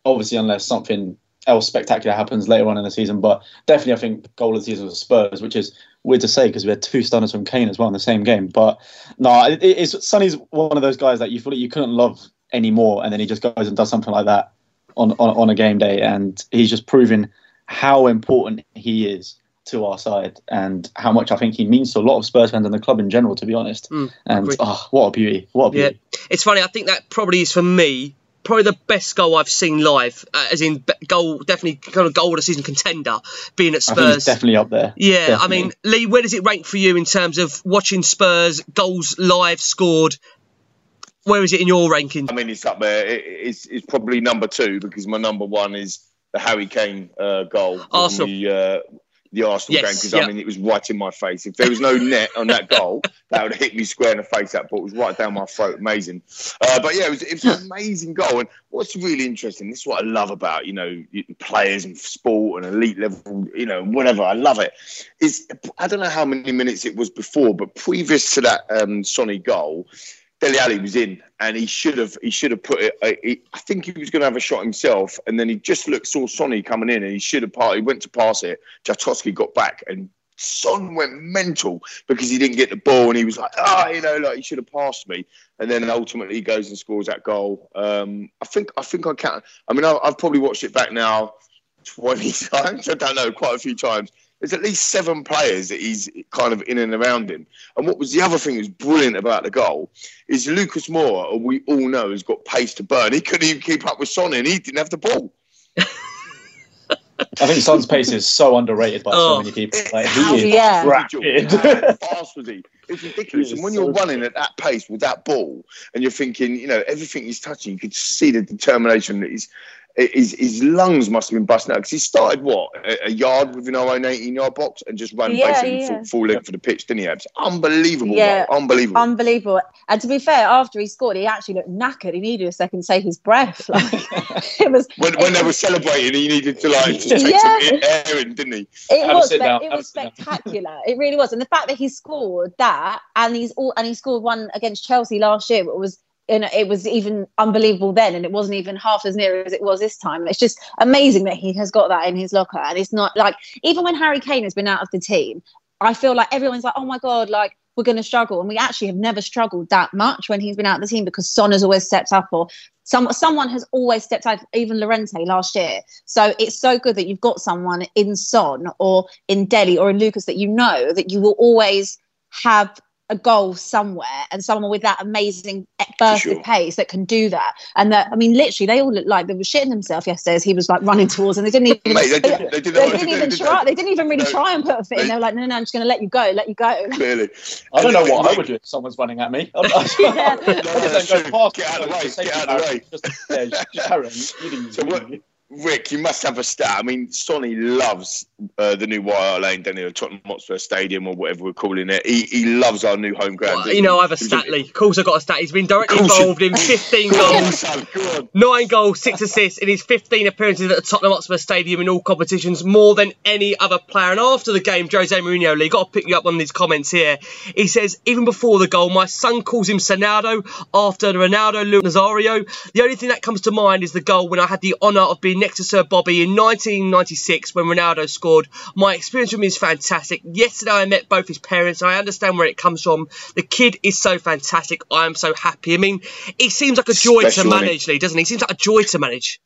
Obviously, unless something else spectacular happens later on in the season, but definitely I think goal of the season was Spurs, which is weird to say because we had two stunners from Kane as well in the same game. But no, it, it's Sonny's one of those guys that you feel like you couldn't love anymore, and then he just goes and does something like that on on, on a game day, and he's just proving how important he is to our side and how much I think he means to a lot of Spurs fans and the club in general, to be honest. Mm, and oh, what a beauty! What a beauty! Yeah, it's funny. I think that probably is for me probably the best goal I've seen live, uh, as in goal, definitely kind of goal of the season contender, being at Spurs. definitely up there. Yeah, definitely. I mean, Lee, where does it rank for you in terms of watching Spurs goals live scored? Where is it in your ranking? I mean, it's up there. it's, it's probably number two because my number one is the Harry Kane uh, goal. Arsenal. The, uh, the Arsenal yes, game because yep. I mean it was right in my face. If there was no net on that goal, (laughs) that would have hit me square in the face. That ball was right down my throat. Amazing. Uh, but yeah, it was, it was an (laughs) amazing goal. And what's really interesting, this is what I love about you know players and sport and elite level, you know whatever. I love it. Is I don't know how many minutes it was before, but previous to that um, Sonny goal, Dele Alli was in, and he should have he should have put it. Uh, he, I think he was going to have a shot himself, and then he just looked saw Sonny coming in, and he should have. Part, he went to pass it. Tarkowski got back, and Son went mental because he didn't get the ball, and he was like, ah, oh, you know, like he should have passed me. And then ultimately he goes and scores that goal. Um, I think I think I can. I mean, I've, I've probably watched it back now twenty (laughs) times. I don't know, quite a few times there's at least seven players that he's kind of in and around him. And what was the other thing that was brilliant about the goal is Lucas Moura, we all know, has got pace to burn. He couldn't even keep up with Son and he didn't have the ball. I think Son's pace is so underrated by oh, so many people. Like, he oh, is yeah. rapid. How fast (laughs) was he? It's ridiculous. And when you're running at that pace with that ball, and you're thinking, you know, everything he's touching, you could see the determination that he's his, his lungs must have been busting out because he started what a, a, yard within our own 18 yard box and just ran yeah, basically yeah. full, full length for the pitch, didn't he? It's unbelievable, yeah, unbelievable, unbelievable. And to be fair, after he scored, he actually looked knackered. He needed a second to take his breath. (laughs) Like (laughs) it was when, when they were celebrating, he needed to like to take yeah. some air in, didn't he? It Have was, it was spectacular. it really was, and the fact that he scored that and he's all and he scored one against Chelsea last year it was and it was even unbelievable then and it wasn't even half as near as it was this time. It's just amazing that he has got that in his locker and it's not like even when harry kane has been out of the team i feel like everyone's like oh my god like we're going to struggle and we actually have never struggled that much when he's been out of the team because son has always stepped up or some, someone has always stepped out even Llorente last year. So it's so good that you've got someone in son or in Dele or in lucas that you know that you will always have a goal somewhere and someone with that amazing burst sure. of pace that can do that. And that, I mean, literally, they all looked like they were shitting themselves yesterday as he was like running towards, and they didn't even, Mate, they, did, they, did they didn't even try. They didn't even really no, try and put a fit. They, in. They were like, no, no, no, I'm just going to let you go, let you go. (laughs) Clearly, I don't know what I would do if someone's running at me. (laughs) (laughs) yeah. Get out of the way. Get out of the way. Just, yeah, just, just So what? Rick, you must have a stat. I mean, Sonny loves uh, the new White Hart Lane down here, Tottenham Hotspur Stadium or whatever we're calling it. He, he loves our new home ground. Well, you know, I have a stat, Lee. Of course, I've got a stat. He's been directly involved in (laughs) 15 goals, nine goals, six assists in his 15 appearances at the Tottenham Hotspur Stadium in all competitions, more than any other player. And after the game, Jose Mourinho, Lee, got to pick you up on these comments here. He says, even before the goal, my son calls him Sonaldo after Ronaldo, Nazario. The only thing that comes to mind is the goal when I had the honour of being next to Sir Bobby in 1996 when Ronaldo scored. My experience with him is fantastic. Yesterday I met both his parents. I understand where it comes from. The kid is so fantastic. I am so happy. I mean, he seems like a joy Special, to manage, Lee, doesn't he? He seems like a joy to manage.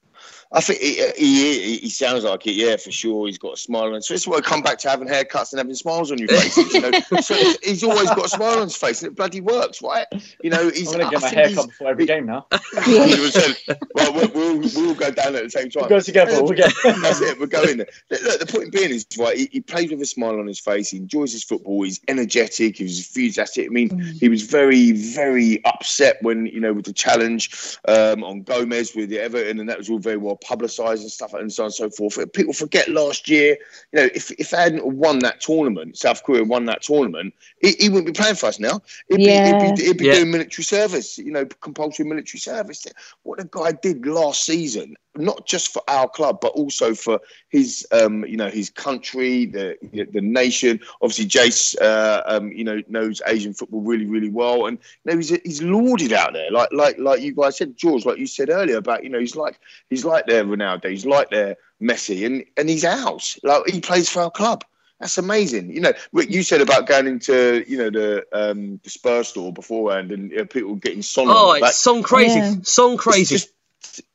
I think he, he, he, sounds like it, yeah, for sure. He's got a smile on his face. Well, come back to having haircuts and having smiles on your (laughs) face. You know, so he's always got a smile on his face, and it bloody works, right? You know, he's. I'm going to get my haircut before every game now. (laughs) well, we'll, we'll, we'll, go down at the same time. We'll go together. We'll get. (laughs) That's it. We're going there. Look, the point being is, right? He, he, plays with a smile on his face. He enjoys his football. He's energetic. He was enthusiastic. I mean, mm. he was very, very upset when you know with the challenge um, on Gomes with the Everton, and that was all very well publicised and stuff and so on and so forth. People forget last year, you know, if, if they hadn't won that tournament, South Korea won that tournament, he, he wouldn't be playing for us now. He'd yeah. be, he'd be, he'd be yeah. doing military service, you know, compulsory military service. What the guy did last season, not just for our club, but also for his, um, you know, his country, the the nation. Obviously, Jace, uh, um, you know, knows Asian football really, really well, and you know, he's he's lauded out there, like like like you guys said, George, like you said earlier about, you know, he's like he's like their Ronaldo, he's like their Messi, and and he's ours. Like he plays for our club. That's amazing. You know, you said about going into, you know, the um, the Spurs store beforehand and you know, people getting song. Oh, it's song crazy, yeah. song crazy. It's, just,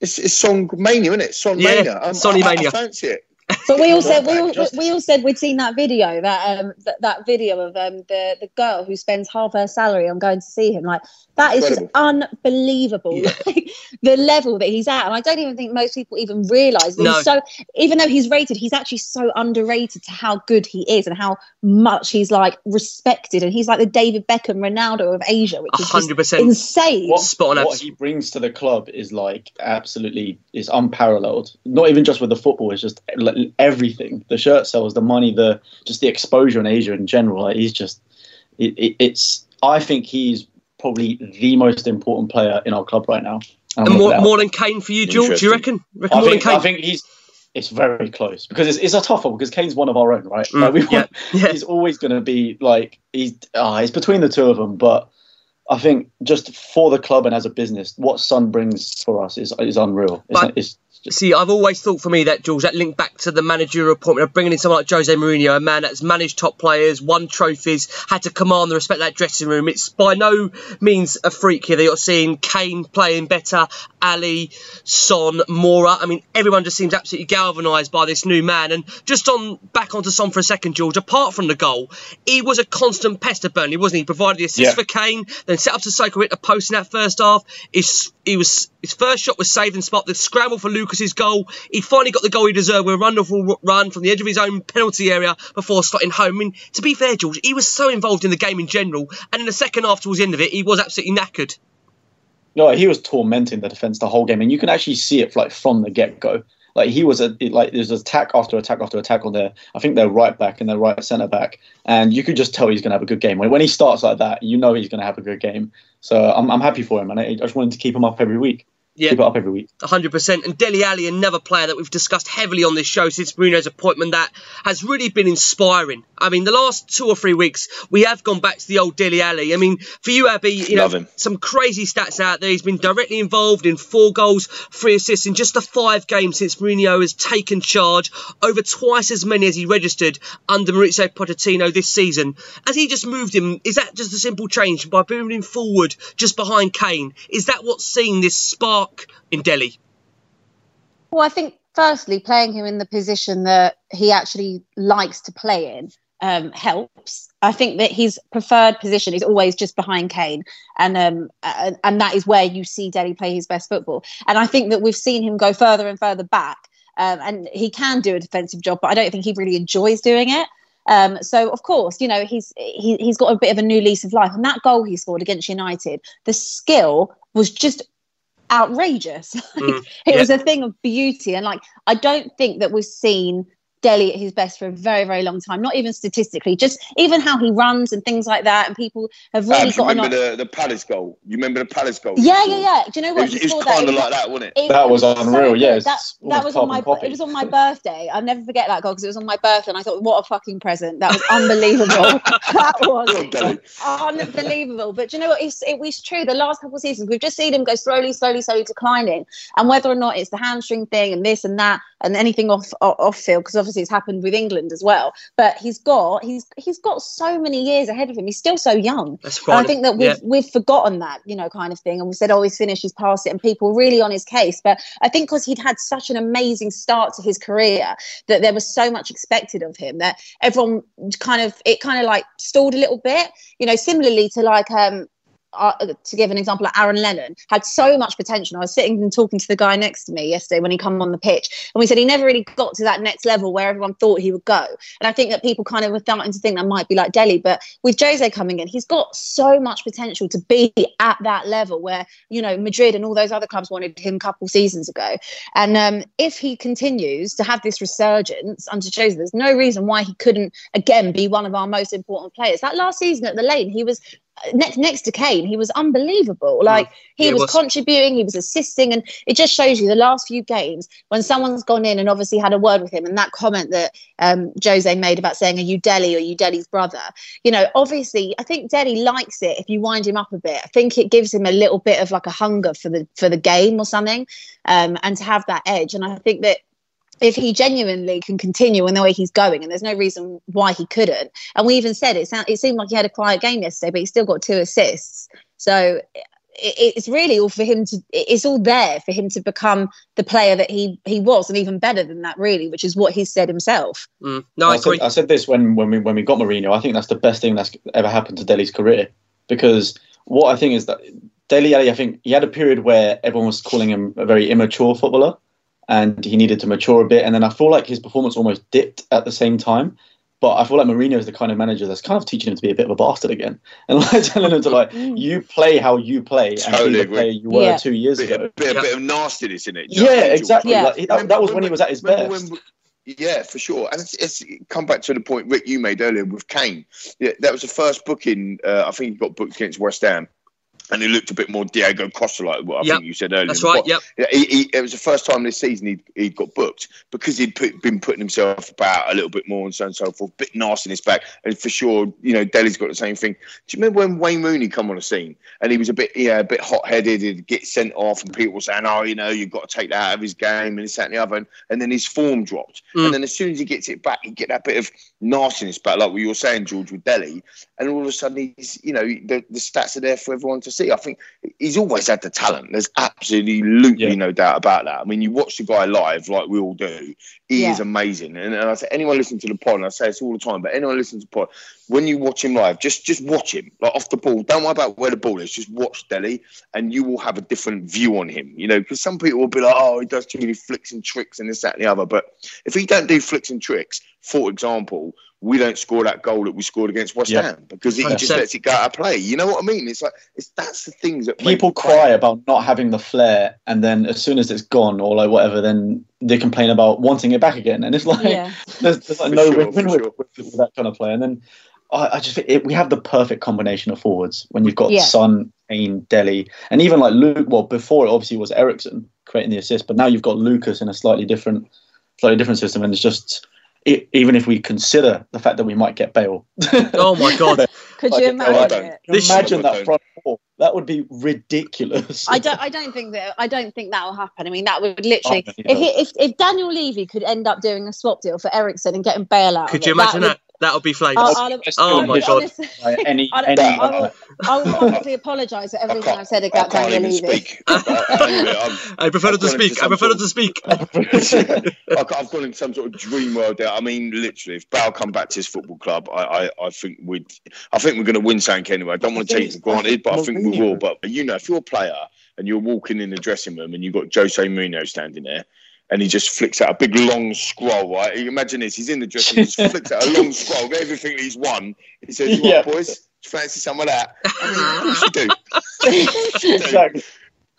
it's, it's song mania, isn't it? Song yeah, mania. Sonny mania. I fancy it. But we all said we all, we all said we'd seen that video that um that, that video of um the the girl who spends half her salary on going to see him. Like that is Incredible. just unbelievable. Yeah. (laughs) Like, the level that he's at, and I don't even think most people even realise that no. he's so. Even though he's rated, he's actually so underrated to how good he is and how much he's like respected. And he's like the David Beckham, Ronaldo of Asia, which is 100% insane. What, Spot on what he brings to the club is like absolutely is unparalleled. Not even just with the football; it's just everything. The shirt sales, the money, the just the exposure in Asia in general. Like, he's just it, it, it's. I think he's probably the most important player in our club right now. And more, more than Kane for you, George? Do you reckon? reckon I, think, I think he's. It's very close because it's, it's a tough one because Kane's one of our own, right? Mm, like we want, yeah, (laughs) yeah. He's always going to be like he's. Oh, it's between the two of them, but I think just for the club and as a business, what Son brings for us is is unreal. It's, but, it's, See, I've always thought for me that George that link back to the managerial appointment of bringing in someone like Jose Mourinho, a man that's managed top players, won trophies, had to command the respect of that dressing room. It's by no means a freak here that you're seeing Kane playing better, Alli, Son, Moura. I mean, everyone just seems absolutely galvanised by this new man. And just on back onto Son for a second, George. Apart from the goal, he was a constant pest at Burnley, wasn't he? he provided the assist yeah. for Kane, then set up to Sissoko at the post in that first half. His he was his first shot was saved and spot. The scramble for Luke Lucas's goal. He finally got the goal he deserved with a wonderful run from the edge of his own penalty area before slotting home. I mean, to be fair, George, he was so involved in the game in general, and in the second half towards the end of it, he was absolutely knackered. No, he was tormenting the defense the whole game, and you can actually see it like from the get go. Like he was a like there's attack after attack after attack on there. I think they're right back and they're right centre back, and you could just tell he's going to have a good game. When, when he starts like that, you know he's going to have a good game. So I'm I'm happy for him, and I, I just wanted to keep him up every week yeah. keep it up every week. 100%. And Dele Alli, another player that we've discussed heavily on this show since Mourinho's appointment, that has really been inspiring. I mean, the last two or three weeks, we have gone back to the old Dele Alli. I mean, for you, Abby, you Love know, him. some crazy stats out there. He's been directly involved in four goals, three assists in just the five games since Mourinho has taken charge, over twice as many as he registered under Mauricio Pochettino this season. As he just moved him, is that just a simple change by moving him forward just behind Kane? Is that what's seen this spark in Dele? Well, I think firstly, playing him in the position that he actually likes to play in um, helps. I think that his preferred position is always just behind Kane, and um, and, and that is where you see Dele play his best football. And I think that we've seen him go further and further back, um, and he can do a defensive job, but I don't think he really enjoys doing it. Um, so of course, you know he's he, he's got a bit of a new lease of life, and that goal he scored against United, the skill was just outrageous. (laughs) Like, Mm, it yeah. was a thing of beauty, and like I don't think that we've seen Dele at his best for a very very long time. Not even statistically, just even how he runs and things like that. And people have really Babs, you got remember on. the, the Palace goal? You remember the Palace goal? Yeah, yeah, yeah. Do you know It what? was, it was scored that. kind of was like that, wasn't it? it That was so unreal, good. yeah, it's That, that was on my copy. it was on my birthday. I'll never forget that goal because it was on my birthday, and I thought, what a fucking present! That was unbelievable. (laughs) that was Dele. unbelievable. But do you know what? It's, it was true. The last couple of seasons, we've just seen him go slowly, slowly, slowly declining. And whether or not it's the hamstring thing and this and that and anything off off, off field, because obviously it's happened with England as well. But he's got he's he's got so many years ahead of him. He's still so young. I think that we've Yeah. we've forgotten that, you know, kind of thing. And we said, oh, he's finished, he's past it, and people really on his case. But I think because he'd had such an amazing start to his career that there was so much expected of him that everyone kind of it kind of like stalled a little bit. You know, similarly to like um uh, to give an example, like Aaron Lennon had so much potential. I was sitting and talking to the guy next to me yesterday when he come on the pitch, and we said he never really got to that next level where everyone thought he would go. And I think that people kind of were starting to think that might be like Dele, but with Jose coming in, he's got so much potential to be at that level where you know Madrid and all those other clubs wanted him a couple seasons ago. And um, if he continues to have this resurgence under Jose, there's no reason why he couldn't again be one of our most important players. That last season at the Lane, he was next next to Kane, he was unbelievable. Like he Yeah, was, was. contributing, he was assisting, and it just shows you the last few games when someone's gone in and obviously had a word with him, and that comment that um, Jose made about saying, "Are you Dele or are you Dele's brother?" You know, obviously, I think Dele likes it if you wind him up a bit. I think it gives him a little bit of like a hunger for the for the game or something, um, and to have that edge. And I think that if he genuinely can continue in the way he's going, and there's no reason why he couldn't. And we even said it, sound, it seemed like he had a quiet game yesterday, but he still got two assists. So it, it's really all for him to. It's all there for him to become the player that he he was, and even better than that, really, which is what he said himself. Mm. No, I, I said, I said this when when we when we got Mourinho. I think that's the best thing that's ever happened to Dele's career because what I think is that Dele Alli, I think he had a period where everyone was calling him a very immature footballer, and he needed to mature a bit. And then I feel like his performance almost dipped at the same time. But I feel like Mourinho is the kind of manager that's kind of teaching him to be a bit of a bastard again, (laughs) and like telling him to like you play how you play and Totally be the agree. player you were Yeah. two years Bit, ago. a bit, Yeah. a bit of nastiness in it. Yeah, George? exactly. Yeah. Like, he- that, that was when he was at his best. when- yeah, for sure. And it's, it's come back to the point Rick you made earlier with Kane. Yeah, that was the first booking. Uh, I think he got booked against West Ham, and he looked a bit more Diego Costa like what I Yep. think you said earlier. That's right. Yep. Yeah, he, he, it was the first time this season he he got booked because he'd put, been putting himself about a little bit more and so on and so forth, bit nasty in his back, and for sure, you know, Dele's got the same thing. Do you remember when Wayne Rooney come on the scene and he was a bit, yeah, a bit hot headed, he'd get sent off, and people were saying, oh, you know, you've got to take that out of his game and this, that, and the other, and, and then his form dropped, Mm. and then as soon as he gets it back, he get that bit of nastiness back, like what you were saying, George, with Dele, and all of a sudden he's, you know, the, the stats are there for everyone to see. I think he's always had the talent. There's absolutely yeah. no doubt about that. I mean, you watch the guy live, like we all do. He yeah. is amazing. And, and I say, anyone listening to the pod, and I say this all the time, but anyone listening to the pod, when you watch him live, just just watch him like off the ball. Don't worry about where the ball is. Just watch Dele, and you will have a different view on him. You know, because some people will be like, "Oh, he does too many flicks and tricks and this, that, and the other." But if he don't do flicks and tricks, for example, we don't score that goal that we scored against West yep. Ham because he just lets it go out of play. You know what I mean? It's like it's that's the things that people cry about not having the flair, and then as soon as it's gone or like whatever, then they complain about wanting it back again. And it's like yeah. (laughs) there's, there's like no sure, win-win sure. with, with, that kind of play. And then I, I just think it, we have the perfect combination of forwards when you've got yeah. Son, Kane, Dele, and even like Luke. Well, before it obviously was Eriksen creating the assist, but now you've got Lucas in a slightly different, slightly different system, and it's just it, even if we consider the fact that we might get Bale. (laughs) oh my god! Could you imagine? it? Imagine that front four. That would be ridiculous. I don't. I don't think that. I don't think that will happen. I mean, that would literally. Oh, if, he, if if Daniel Levy could end up doing a swap deal for Eriksen and getting Bale out, could you imagine that? That would be flames. oh, oh my god! any, (laughs) I, any, I, will, I will publicly apologise for everything I've said about Daniel Levy. (laughs) I prefer not to speak. (laughs) I prefer not to speak. I've gone in some sort of dream world there. I mean, literally, if Bale come back to his football club, I, I, I think we'd. I think we're going to win something anyway. I don't want to take it for granted, but I think we will. But you know, if you're a player and you're walking in the dressing room and you've got Jose Mourinho standing there and he just flicks out a big long scroll, right? You imagine this, he's in the dressing room, just flicks out a long scroll (laughs) of everything that he's won. He says, yeah. boys, fancy some of that? I mean, what should do? exactly.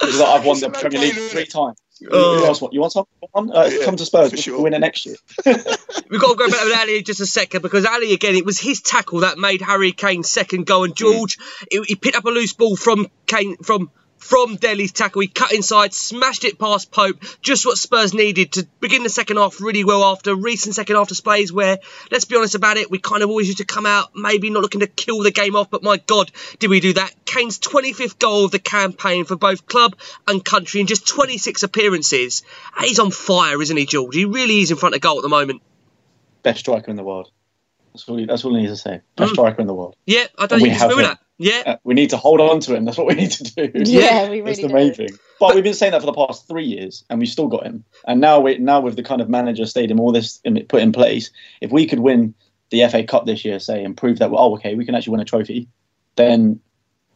I've won the Premier League three times. Uh, you want some? Uh, yeah, come to Spurs. We'll sure. win it next year. (laughs) We've got to go back with Alli just a second because Alli again, it was his tackle that made Harry Kane's second goal, and George mm. he picked up a loose ball from Kane from from Dele's tackle. He cut inside, smashed it past Pope. Just what Spurs needed to begin the second half really well after recent second half displays where, let's be honest about it, we kind of always used to come out maybe not looking to kill the game off, but my God, did we do that? Kane's 25th goal of the campaign for both club and country in just 26 appearances. He's on fire, isn't he, George? He really is in front of goal at the moment. Best striker in the world. That's all, he, that's all he needs to say. Best mm. striker in the world. Yeah, I don't think disagree with that. Yeah. Uh, we need to hold on to him. That's what we need to do. Yeah, we really That's the do. main thing. But we've been saying that for the past three years, and we've still got him. And now, we, now with the kind of manager stadium, all this put in place, if we could win the FA Cup this year, say, and prove that, oh, okay, we can actually win a trophy, then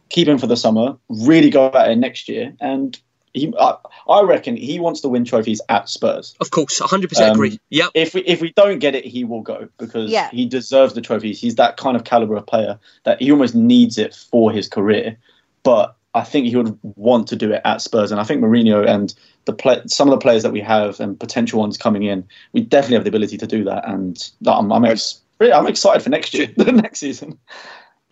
keep him for the summer, really go at it next year, and he, I, I, reckon he wants to win trophies at Spurs. Of course, 100% um, agree. Yep. If we if we don't get it, he will go because yeah. he deserves the trophies. He's that kind of caliber of player that he almost needs it for his career. But I think he would want to do it at Spurs, and I think Mourinho and the play, some of the players that we have and potential ones coming in, we definitely have the ability to do that. And I'm I'm, ex- I'm excited for next year, (laughs) the next season.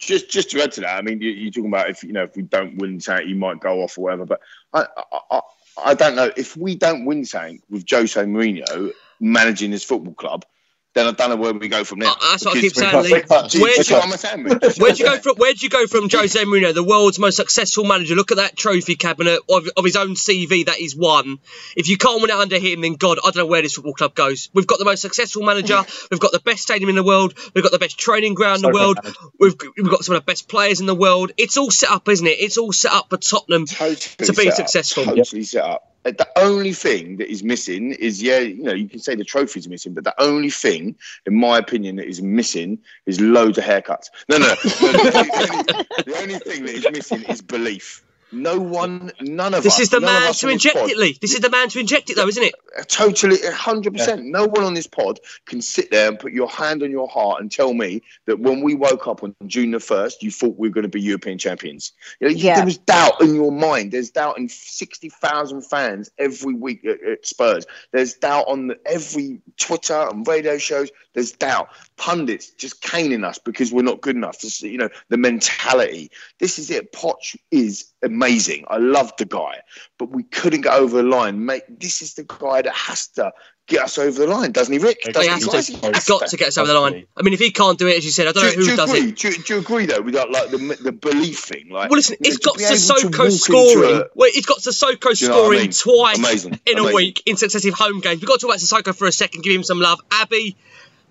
Just, just to add to that, I mean, you, are talking about if you know if we don't win something, you might go off or whatever. But I, I, I don't know if we don't win something with Jose Mourinho managing his football club then I don't know where we go from there. Oh, that's what I keep saying. (laughs) Where'd you, where'd you go from? Where'd you go from Jose Mourinho, the world's most successful manager? Look at that trophy cabinet of, of, his own CV that he's won. If you can't win it under him, then God, I don't know where this football club goes. We've got the most successful manager. (laughs) We've got the best stadium in the world. We've got the best training ground so in the world. We've, we've got some of the best players in the world. It's all set up, isn't it? It's all set up for Tottenham totally to be successful. Up, totally set up the only thing that is missing is yeah, you know, you can say the trophy's missing, but the only thing, in my opinion, that is missing is loads of haircuts. No, no, no, no the, only, the only thing that is missing is belief. No one, none of this us. This is the man to inject it, Lee. This is the man to inject it, though, isn't it? Uh, totally, hundred yeah. percent. No one on this pod can sit there and put your hand on your heart and tell me that when we woke up on June the first, you thought we were going to be European champions. You know, yeah. There was doubt in your mind. There's doubt in sixty thousand fans every week at, at Spurs. There's doubt on the, every Twitter and radio shows. There's doubt. Pundits just caning us because we're not good enough. To, you know the mentality. This is it. Poch is amazing. I loved the guy, but we couldn't get over the line. Mate, this is the guy that has to get us over the line, doesn't he, Rick? Doesn't he has, he? to. He's got to get us over the line. I mean, if he can't do it, as you said, I don't do, know who does agree? it. Do, do, you agree though with that, like the the belief thing? Like, well, listen, it's got Sissoko scoring. A, well, it's got Sissoko scoring I mean? twice Amazing. in Amazing. a week in successive home games. We've got to talk about Sissoko for a second. Give him some love, Abby.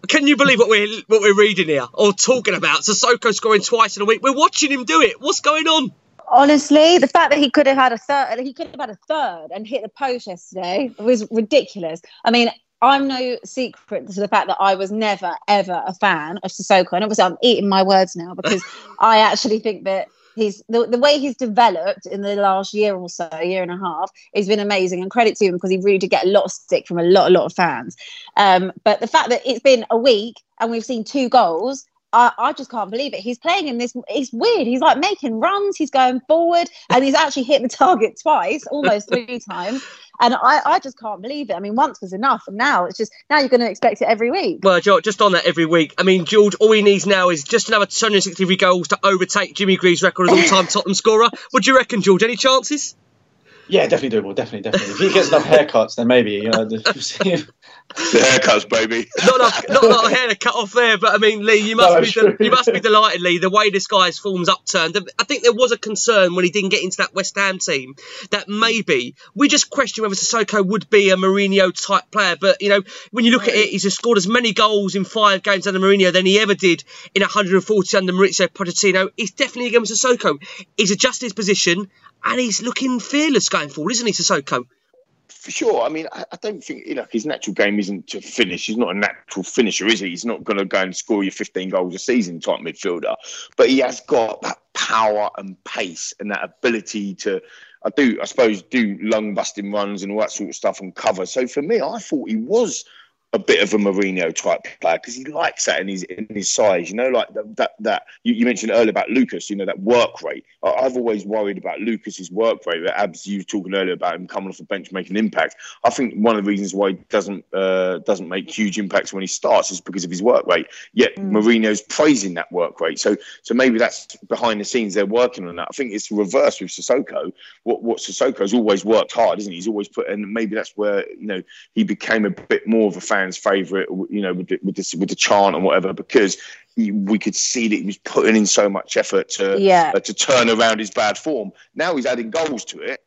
Can you believe what we're what we're reading here or talking about? Sissoko scoring twice in a week. We're watching him do it. What's going on? Honestly, the fact that he could have had a third, he could have had a third and hit the post yesterday was ridiculous. I mean, I'm no secret to the fact that I was never ever a fan of Sissoko, and obviously I'm eating my words now because (laughs) I actually think that he's the, the way he's developed in the last year or so, year and a half, has been amazing. And credit to him because he really did get a lot of stick from a lot, a lot of fans. Um, but the fact that it's been a week and we've seen two goals I, I, just can't believe it. He's playing in this. It's weird. He's like making runs. He's going forward, and he's actually hit the target twice, almost three (laughs) times. And I, I just can't believe it. I mean, once was enough, and now it's just now you're going to expect it every week. Well, George, just on that every week. I mean, George, all he needs now is just another 263 goals to overtake Jimmy Greaves' record as all-time (laughs) Tottenham scorer. Would you reckon, George? Any chances? Yeah, definitely doable. Definitely, definitely. If he gets enough haircuts, then maybe you know. (laughs) The haircuts, baby. not enough, not a hair to cut off there, but I mean, Lee, you must no, be you must be delighted, Lee, the way this guy's form's upturned. I think there was a concern when he didn't get into that West Ham team that maybe we just question whether Sissoko would be a Mourinho type player. But you know, when you look at it, he's just scored as many goals in five games under Mourinho than he ever did in 140 under Mauricio Pochettino. He's definitely again with Sissoko. He's adjusted his position and he's looking fearless going forward, isn't he, Sissoko? For sure. I mean, I, I, don't think you know his natural game isn't to finish. He's not a natural finisher, is he? He's not going to go and score you 15 goals a season type midfielder. But he has got that power and pace and that ability to. I do, I suppose, do lung busting runs and all that sort of stuff and cover. So for me, I thought he was a bit of a Mourinho type player because he likes that in his in his size. You know, like that that, that you, you, mentioned earlier about Lucas. You know that work rate. I, have always worried about Lucas's work rate. But Abs, you were talking earlier about him coming off the bench making an impact. I think one of the reasons why he doesn't uh, doesn't make huge impacts when he starts is because of his work rate. Yet mm. Mourinho's praising that work rate. So so maybe that's behind the scenes. They're working on that. I think it's the reverse with Sissoko. What what Sissoko's always worked hard, isn't he? He's always put, and maybe that's where you know he became a bit more of a fan fans' favourite, you know, with the, with, the, with the chant and whatever, because we could see that he was putting in so much effort to yeah. uh, to turn around his bad form. Now he's adding goals to it.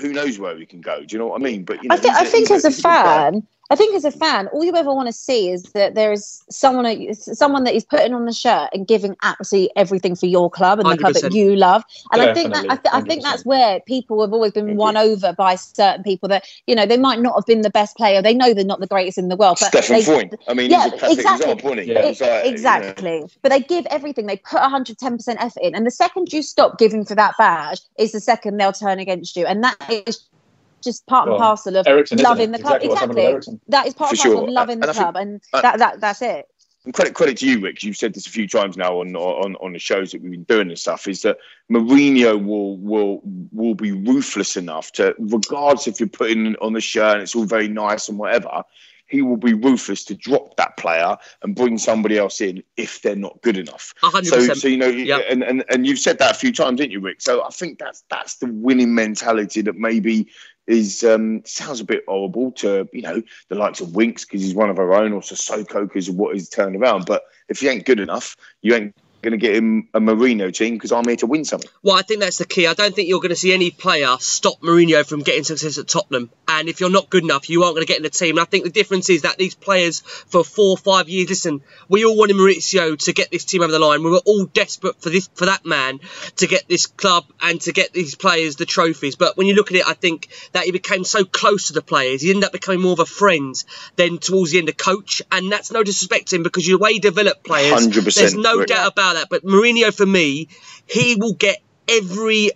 Who knows where he can go? Do you know what I mean? But you know, I, th- I think as a fan, I think as a fan, all you ever want to see is that there is someone, someone that is putting on the shirt and giving absolutely everything for your club and 100%. the club that you love. And I think that I, th- I, think that's where people have always been won over by certain people that you know they might not have been the best player. They know they're not the greatest in the world. But Stefan Freund. I mean, yeah, exactly. Example, yeah. It, like, exactly. You know. But they give everything. They put 110 percent effort in, and the second you stop giving for that badge is the second they'll turn against you, and that is just part well, and parcel of Eriksen, loving the club. Exactly. exactly. That is part and parcel of loving the club, and uh, that, that that's it. And credit credit to you, Rick. You've said this a few times now on on on the shows that we've been doing and stuff. Is that Mourinho will will will be ruthless enough to, regardless if you're putting on the shirt and it's all very nice and whatever he will be ruthless to drop that player and bring somebody else in if they're not good enough. 100%. So, so you know, yep. and, and and you've said that a few times, didn't you, Rick? So I think that's that's the winning mentality that maybe is um, sounds a bit horrible to you know the likes of Winks because he's one of our own, or Sissoko because of what he's turned around. But if he ain't good enough, you ain't going to get him a Mourinho team because I'm here to win something. Well, I think that's the key. I don't think you're going to see any player stop Mourinho from getting success at Tottenham. And if you're not good enough, you aren't going to get in the team. And I think the difference is that these players for four or five years, listen, we all wanted Mauricio to get this team over the line. We were all desperate for this for that man to get this club and to get these players the trophies. But when you look at it, I think that he became so close to the players. He ended up becoming more of a friend than towards the end a coach. And that's no disrespect to him because the way he developed players, 100%. there's no doubt about that. But Mourinho, for me, he will get every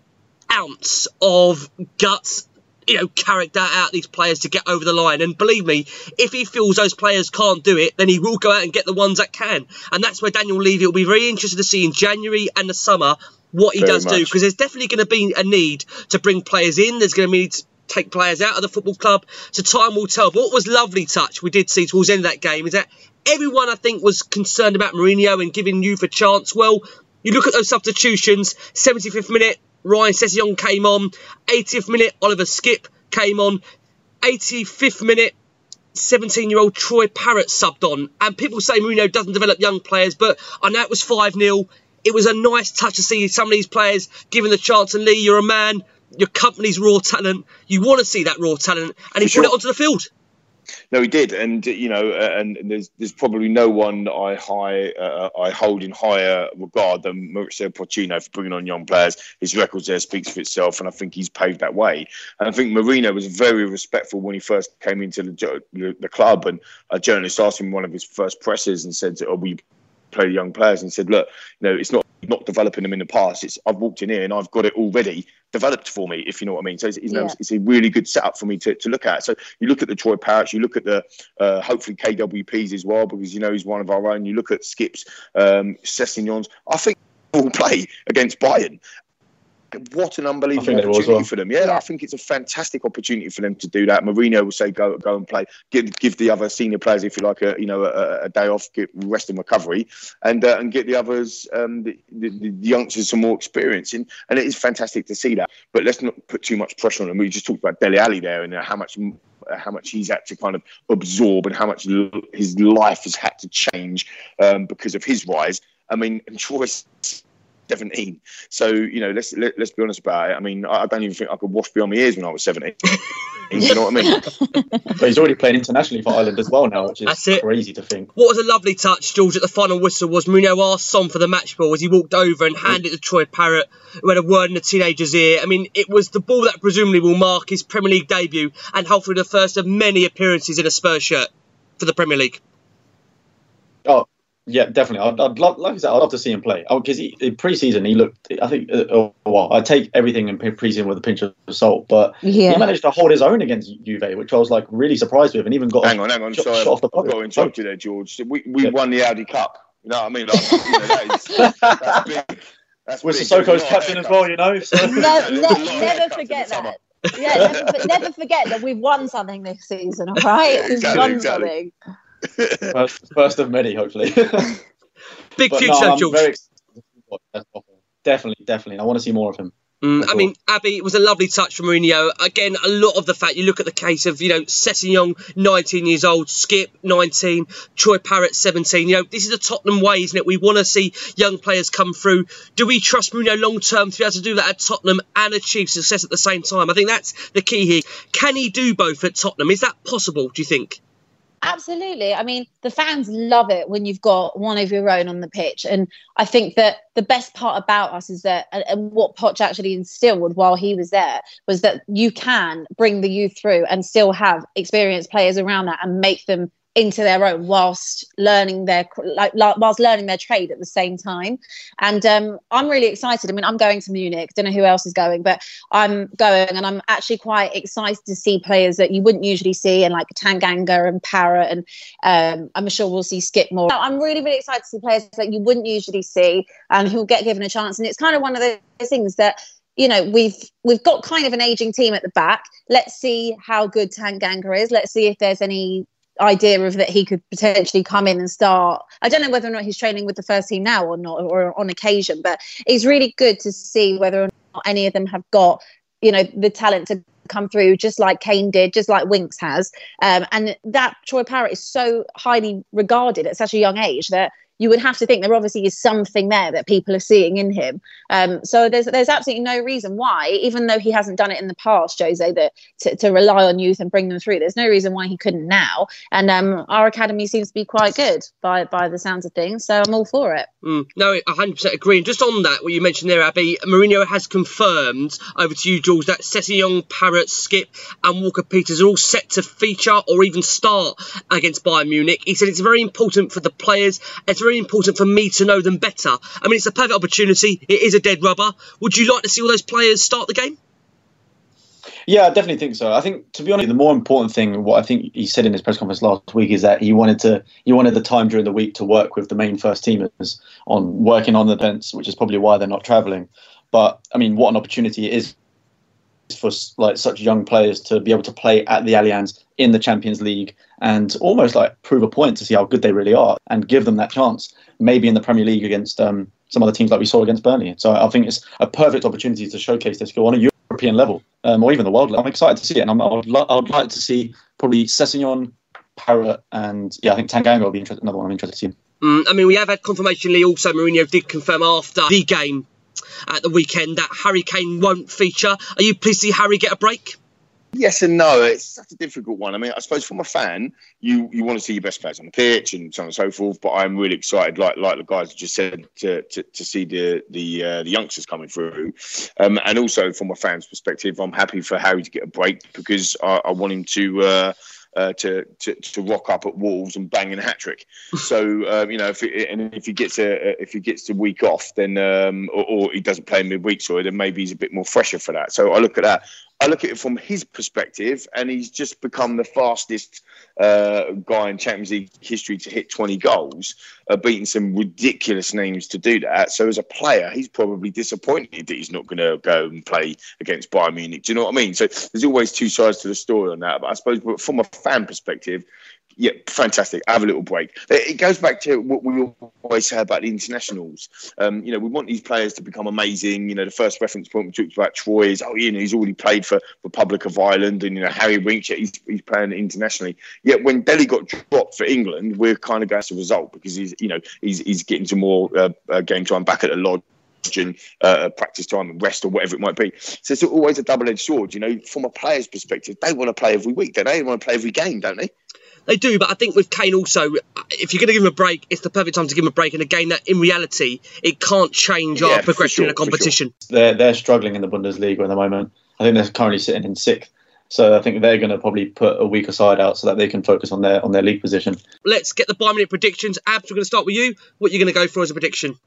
ounce of guts you know, character out these players to get over the line. And believe me, if he feels those players can't do it, then he will go out and get the ones that can. And that's where Daniel Levy will be very interested to see in January and the summer what he very does much. do, because there's definitely going to be a need to bring players in. There's going to be to take players out of the football club. So time will tell. But what was lovely touch we did see towards the end of that game is that everyone I think was concerned about Mourinho and giving you for chance. Well, you look at those substitutions, 75th minute, Ryan Sessegnon came on. 80th minute, Oliver Skipp came on. 85th minute, 17 year old Troy Parrott subbed on. And people say Mourinho doesn't develop young players, but I know it was 5 0. It was a nice touch to see some of these players given the chance. And Lee, you're a man, your company's raw talent. You want to see that raw talent, and he sure. put it onto the field. No, he did, and you know, and there's there's probably no one I high uh, I hold in higher regard than Mauricio Pochettino for bringing on young players. His records there speaks for itself, and I think he's paved that way. And I think Mourinho was very respectful when he first came into the the, club, and a journalist asked him one of his first presses and said, "Oh, we play young players?" And said, "Look, you know, it's not not developing them in the past. It's I've walked in here and I've got it already developed for me, if you know what I mean. So it's, you know, yeah. it's a really good setup for me to, to look at. So you look at the Troy Parrotts, you look at the uh, hopefully KWPs as well, because you know he's one of our own. You look at Skipps, um, Sessegnons. I think will play against Bayern what an unbelievable opportunity well. for them. Yeah, I think it's a fantastic opportunity for them to do that. Mourinho will say, "Go, go and play. Give, give the other senior players, if you like, a you know a, a day off, get rest and recovery, and uh, and get the others, um, the, the, the, youngsters, some more experience." And, and it is fantastic to see that. But let's not put too much pressure on them. We just talked about Dele Alli there and uh, how much how much he's had to kind of absorb and how much his life has had to change um, because of his rise. I mean, and Troy 17. So you know, let's let, us let us be honest about it. I mean, I, I, don't even think I could wash beyond my ears when I was 17. (laughs) you know what I mean? (laughs) but he's already playing internationally for Ireland as well now, which is That's it. crazy to think. What was a lovely touch, George, at the final whistle was Mourinho asked Son for the match ball as he walked over and handed it to Troy Parrott, who had a word in the teenager's ear. I mean, it was the ball that presumably will mark his Premier League debut and hopefully the first of many appearances in a Spurs shirt for the Premier League. Oh, yeah, definitely. I'd, I'd love, like I said, I'd love to see him play Oh, because oh, in pre-season he looked. I think, uh, oh, well, I take everything in pre-season with a pinch of salt, but yeah. he managed to hold his own against Juve, which I was like really surprised with, and even got. Hang on, hang on. Shot, sorry, shot off the I've got to interrupt you there, George. We we yeah. won the Audi Cup. You know what I mean? Like, you know, that is, (laughs) that's big. That's With Sissoko's captain as well, you know. So. Ne- ne- never forget that. yeah, never, never, forget that we've won something this season. All right, yeah, exactly, we've won exactly. something. First, first of many, hopefully. (laughs) Big but future, no, George. Definitely, definitely. I want to see more of him. Mm, I mean, Abby, it was a lovely touch from Mourinho. Again, a lot of the fact you look at the case of, you know, Sessegnon, 19 years old, Skipp, 19, Troy Parrott, 17. You know, this is a Tottenham way, isn't it? We want to see young players come through. Do we trust Mourinho long term to be able to do that at Tottenham and achieve success at the same time? I think that's the key here. Can he do both at Tottenham? Is that possible, do you think? Absolutely. I mean, the fans love it when you've got one of your own on the pitch. And I think that the best part about us is that, and what Poch actually instilled while he was there, was that you can bring the youth through and still have experienced players around that and make them into their own whilst learning their like whilst learning their trade at the same time. And um, i'm really excited. I mean i'm going to munich. Don't know who else is going but i'm going and i'm actually quite excited to see players that you wouldn't usually see and like tanganga and parrott and um, i'm sure we'll see skipp more i'm really really excited to see players that you wouldn't usually see and who'll get given a chance. And it's kind of one of those things that you know we've we've got kind of an aging team at the back. Let's see how good tanganga is. Let's see if there's any idea of that he could potentially come in and start. I don't know whether or not he's training with the first team now or not, or on occasion, but it's really good to see whether or not any of them have got, you know, the talent to come through, just like Kane did, just like Winks has. Um, and that Troy Parrott is so highly regarded at such a young age that you would have to think there obviously is something there that people are seeing in him. Um, so there's there's absolutely no reason why, even though he hasn't done it in the past, Jose, that to, to rely on youth and bring them through. There's no reason why he couldn't now. And um, our academy seems to be quite good by by the sounds of things. So I'm all for it. Mm, no, 100% agree. And just on that, what you mentioned there, Abby, Mourinho has confirmed over to you, Jules, that Young, Parrott, Skipp, and Walker Peters are all set to feature or even start against Bayern Munich. He said it's very important for the players. It's very important for me to know them better. I mean, it's a perfect opportunity. It is a dead rubber. Would you like to see all those players start the game? Yeah, I definitely think so. I think, to be honest, the more important thing, what I think he said in his press conference last week, is that he wanted to he wanted the time during the week to work with the main first teamers on working on the events, which is probably why they're not travelling. But I mean, what an opportunity it is for like such young players to be able to play at the Allianz in the Champions League and almost like prove a point to see how good they really are and give them that chance. Maybe in the Premier League against um, some other teams like we saw against Burnley. So I think it's a perfect opportunity to showcase their skill on a European level um, or even the world level. I'm excited to see it, and I'm, I, would lo- I would like to see probably Sessegnon, Parrott, and yeah, I think Tanganga will be another one I'm interested to see. Mm, I mean, we have had confirmation. Lee also Mourinho did confirm after the game at the weekend that Harry Kane won't feature. Are you pleased to see Harry get a break? Yes and no. It's such a difficult one. I mean, I suppose from a fan, you you want to see your best players on the pitch and so on and so forth. But I'm really excited, like like the guys just said, to to, to see the the uh, the youngsters coming through. Um, and also from a fan's perspective, I'm happy for Harry to get a break because I, I want him to. Uh, uh, to, to to rock up at Wolves and bang in a hat trick. (laughs) So um, you know, if it, and if he gets a if he gets a week off, then um, or, or, he doesn't play midweek, sorry, then maybe he's a bit more fresher for that. So I look at that. I look at it from his perspective, and he's just become the fastest uh, guy in Champions League history to hit 20 goals, uh, beating some ridiculous names to do that. So, as a player, he's probably disappointed that he's not going to go and play against Bayern Munich. Do you know what I mean? So, there's always two sides to the story on that. But I suppose but from a fan perspective, yeah, fantastic. Have a little break. It goes back to what we always say about the internationals. Um, you know, we want these players to become amazing. You know, the first reference point we talked about Troy is, oh, you know, he's already played for Republic of Ireland, and you know Harry Winks, he's, he's playing internationally. Yet when Dele got dropped for England, we're kind of going a result because he's, you know, he's he's getting some more uh, uh, game time back at the lodge and uh, practice time and rest or whatever it might be. So it's always a double edged sword. You know, from a player's perspective, they want to play every week, don't they? They want to play every game, don't they? They do, but I think with Kane also, if you're going to give him a break, it's the perfect time to give him a break. And again, that in reality, it can't change yeah, our progression sure, in a competition. Sure. They're they're struggling in the Bundesliga at the moment. I think they're currently sitting in sixth. So I think they're going to probably put a weaker side out so that they can focus on their on their league position. Let's get the Bayern Munich predictions. Abs, we're going to start with you. What are you going to go for as a prediction?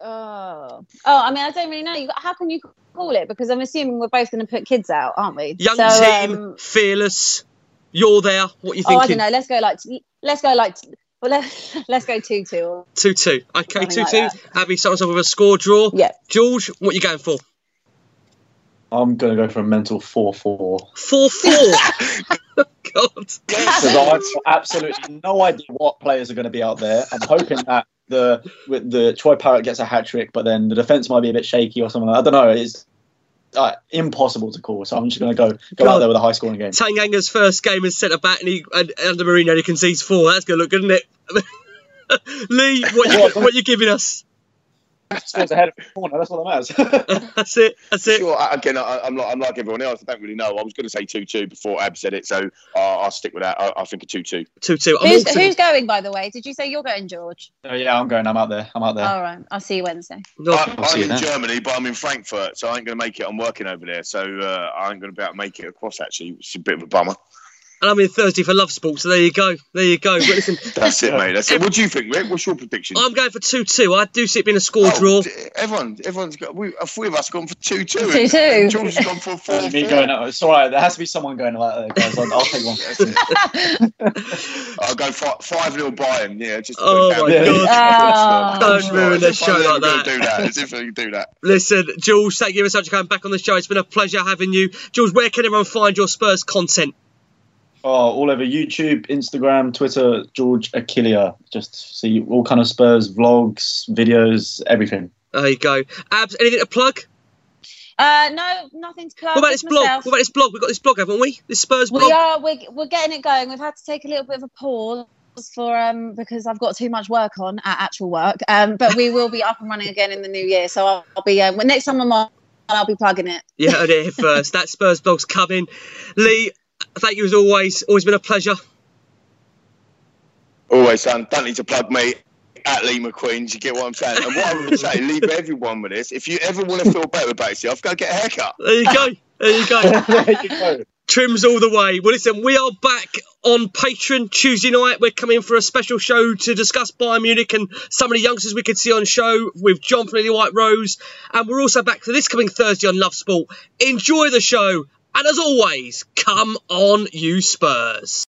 Oh, oh! I mean, I don't really know. How can you call it? Because I'm assuming we're both going to put kids out, aren't we? Young so, team, um, fearless. You're there. What are you thinking? Oh, I don't know. Let's go like let's go like well let's (laughs) let's go two two. Two two. Okay, two like two. That. Abby starts off with a score draw. Yeah. George, what are you going for? I'm going to go for a mental 4 4. 4 4? (laughs) God. Because I have absolutely no idea what players are going to be out there. I'm hoping that the the Troy Parrott gets a hat trick, but then the defense might be a bit shaky or something. I don't know. It's uh, impossible to call. So I'm just going to go go God. out there with a high scoring game. Tanganga's first game as centre back, and he and under Mourinho he concedes four. That's going to look good, isn't it? (laughs) Lee, what you, what you giving us? Spurs ahead of the corner. That's what I'm at. that's it. That's it. Sure. Again, I, am like I'm like everyone else. I don't really know. I was going to say two two before Ab said it, so uh, I'll stick with that. I, I think a two two. Two two. Who's, also... who's, going? By the way, did you say you're going, George? Uh, yeah, I'm going. I'm out there. I'm out there. All right. I'll see you Wednesday. No, I, am in Germany, but I'm in Frankfurt, so I ain't going to make it. I'm working over there, so uh, I ain't going to be able to make it across. Actually, it's a bit of a bummer and I'm in Thursday for Love Sport. So there you go. There you go. But listen, (laughs) that's it, mate. That's it. What do you think, Rick? What's your prediction? I'm going for two two. I do see it being a score oh, draw. Everyone, everyone's got. We, three of us have gone for two two. Two two. George has gone for four. me going out. It's all right. There has to be someone going out there, guys. I'll, I'll take one. (laughs) I'll go five, five little Bayern. Yeah, just. Oh my god! (laughs) Uh, oh. Don't ruin the show like that. Do that. As if you do that. Listen, Jules, thank you very much for coming back on the show. It's been a pleasure having you, Jules. Where can everyone find your Spurs content? Oh, all over YouTube, Instagram, Twitter, George Achillia. Just see all kind of Spurs vlogs, videos, everything. There you go. Abs, anything to plug? Uh, no, nothing to plug. What about this blog? What about this blog? We've got this blog, haven't we? This Spurs blog. We are. We're, we're getting it going. We've had to take a little bit of a pause for um because I've got too much work on at actual work. Um, but we will be up and running again in the new year. So I'll, I'll be um, next time I'm on, I'll be plugging it. Yeah, heard it here first. (laughs) that Spurs blog's coming. Lee, thank you as always. Always been a pleasure. Always, son. Don't need to plug me at Lee McQueen. You get what I'm saying? And what I would say, leave (laughs) everyone with this. If you ever want to feel better about yourself, go get a haircut. There you go. There you go. (laughs) there you go. Trims all the way. Well, listen, we are back on Patreon Tuesday night. We're coming for a special show to discuss Bayern Munich and some of the youngsters we could see on show with John from the White Rose. And we're also back for this coming Thursday on Love Sport. Enjoy the show and as always, come on, you Spurs.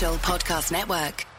Podcast Network.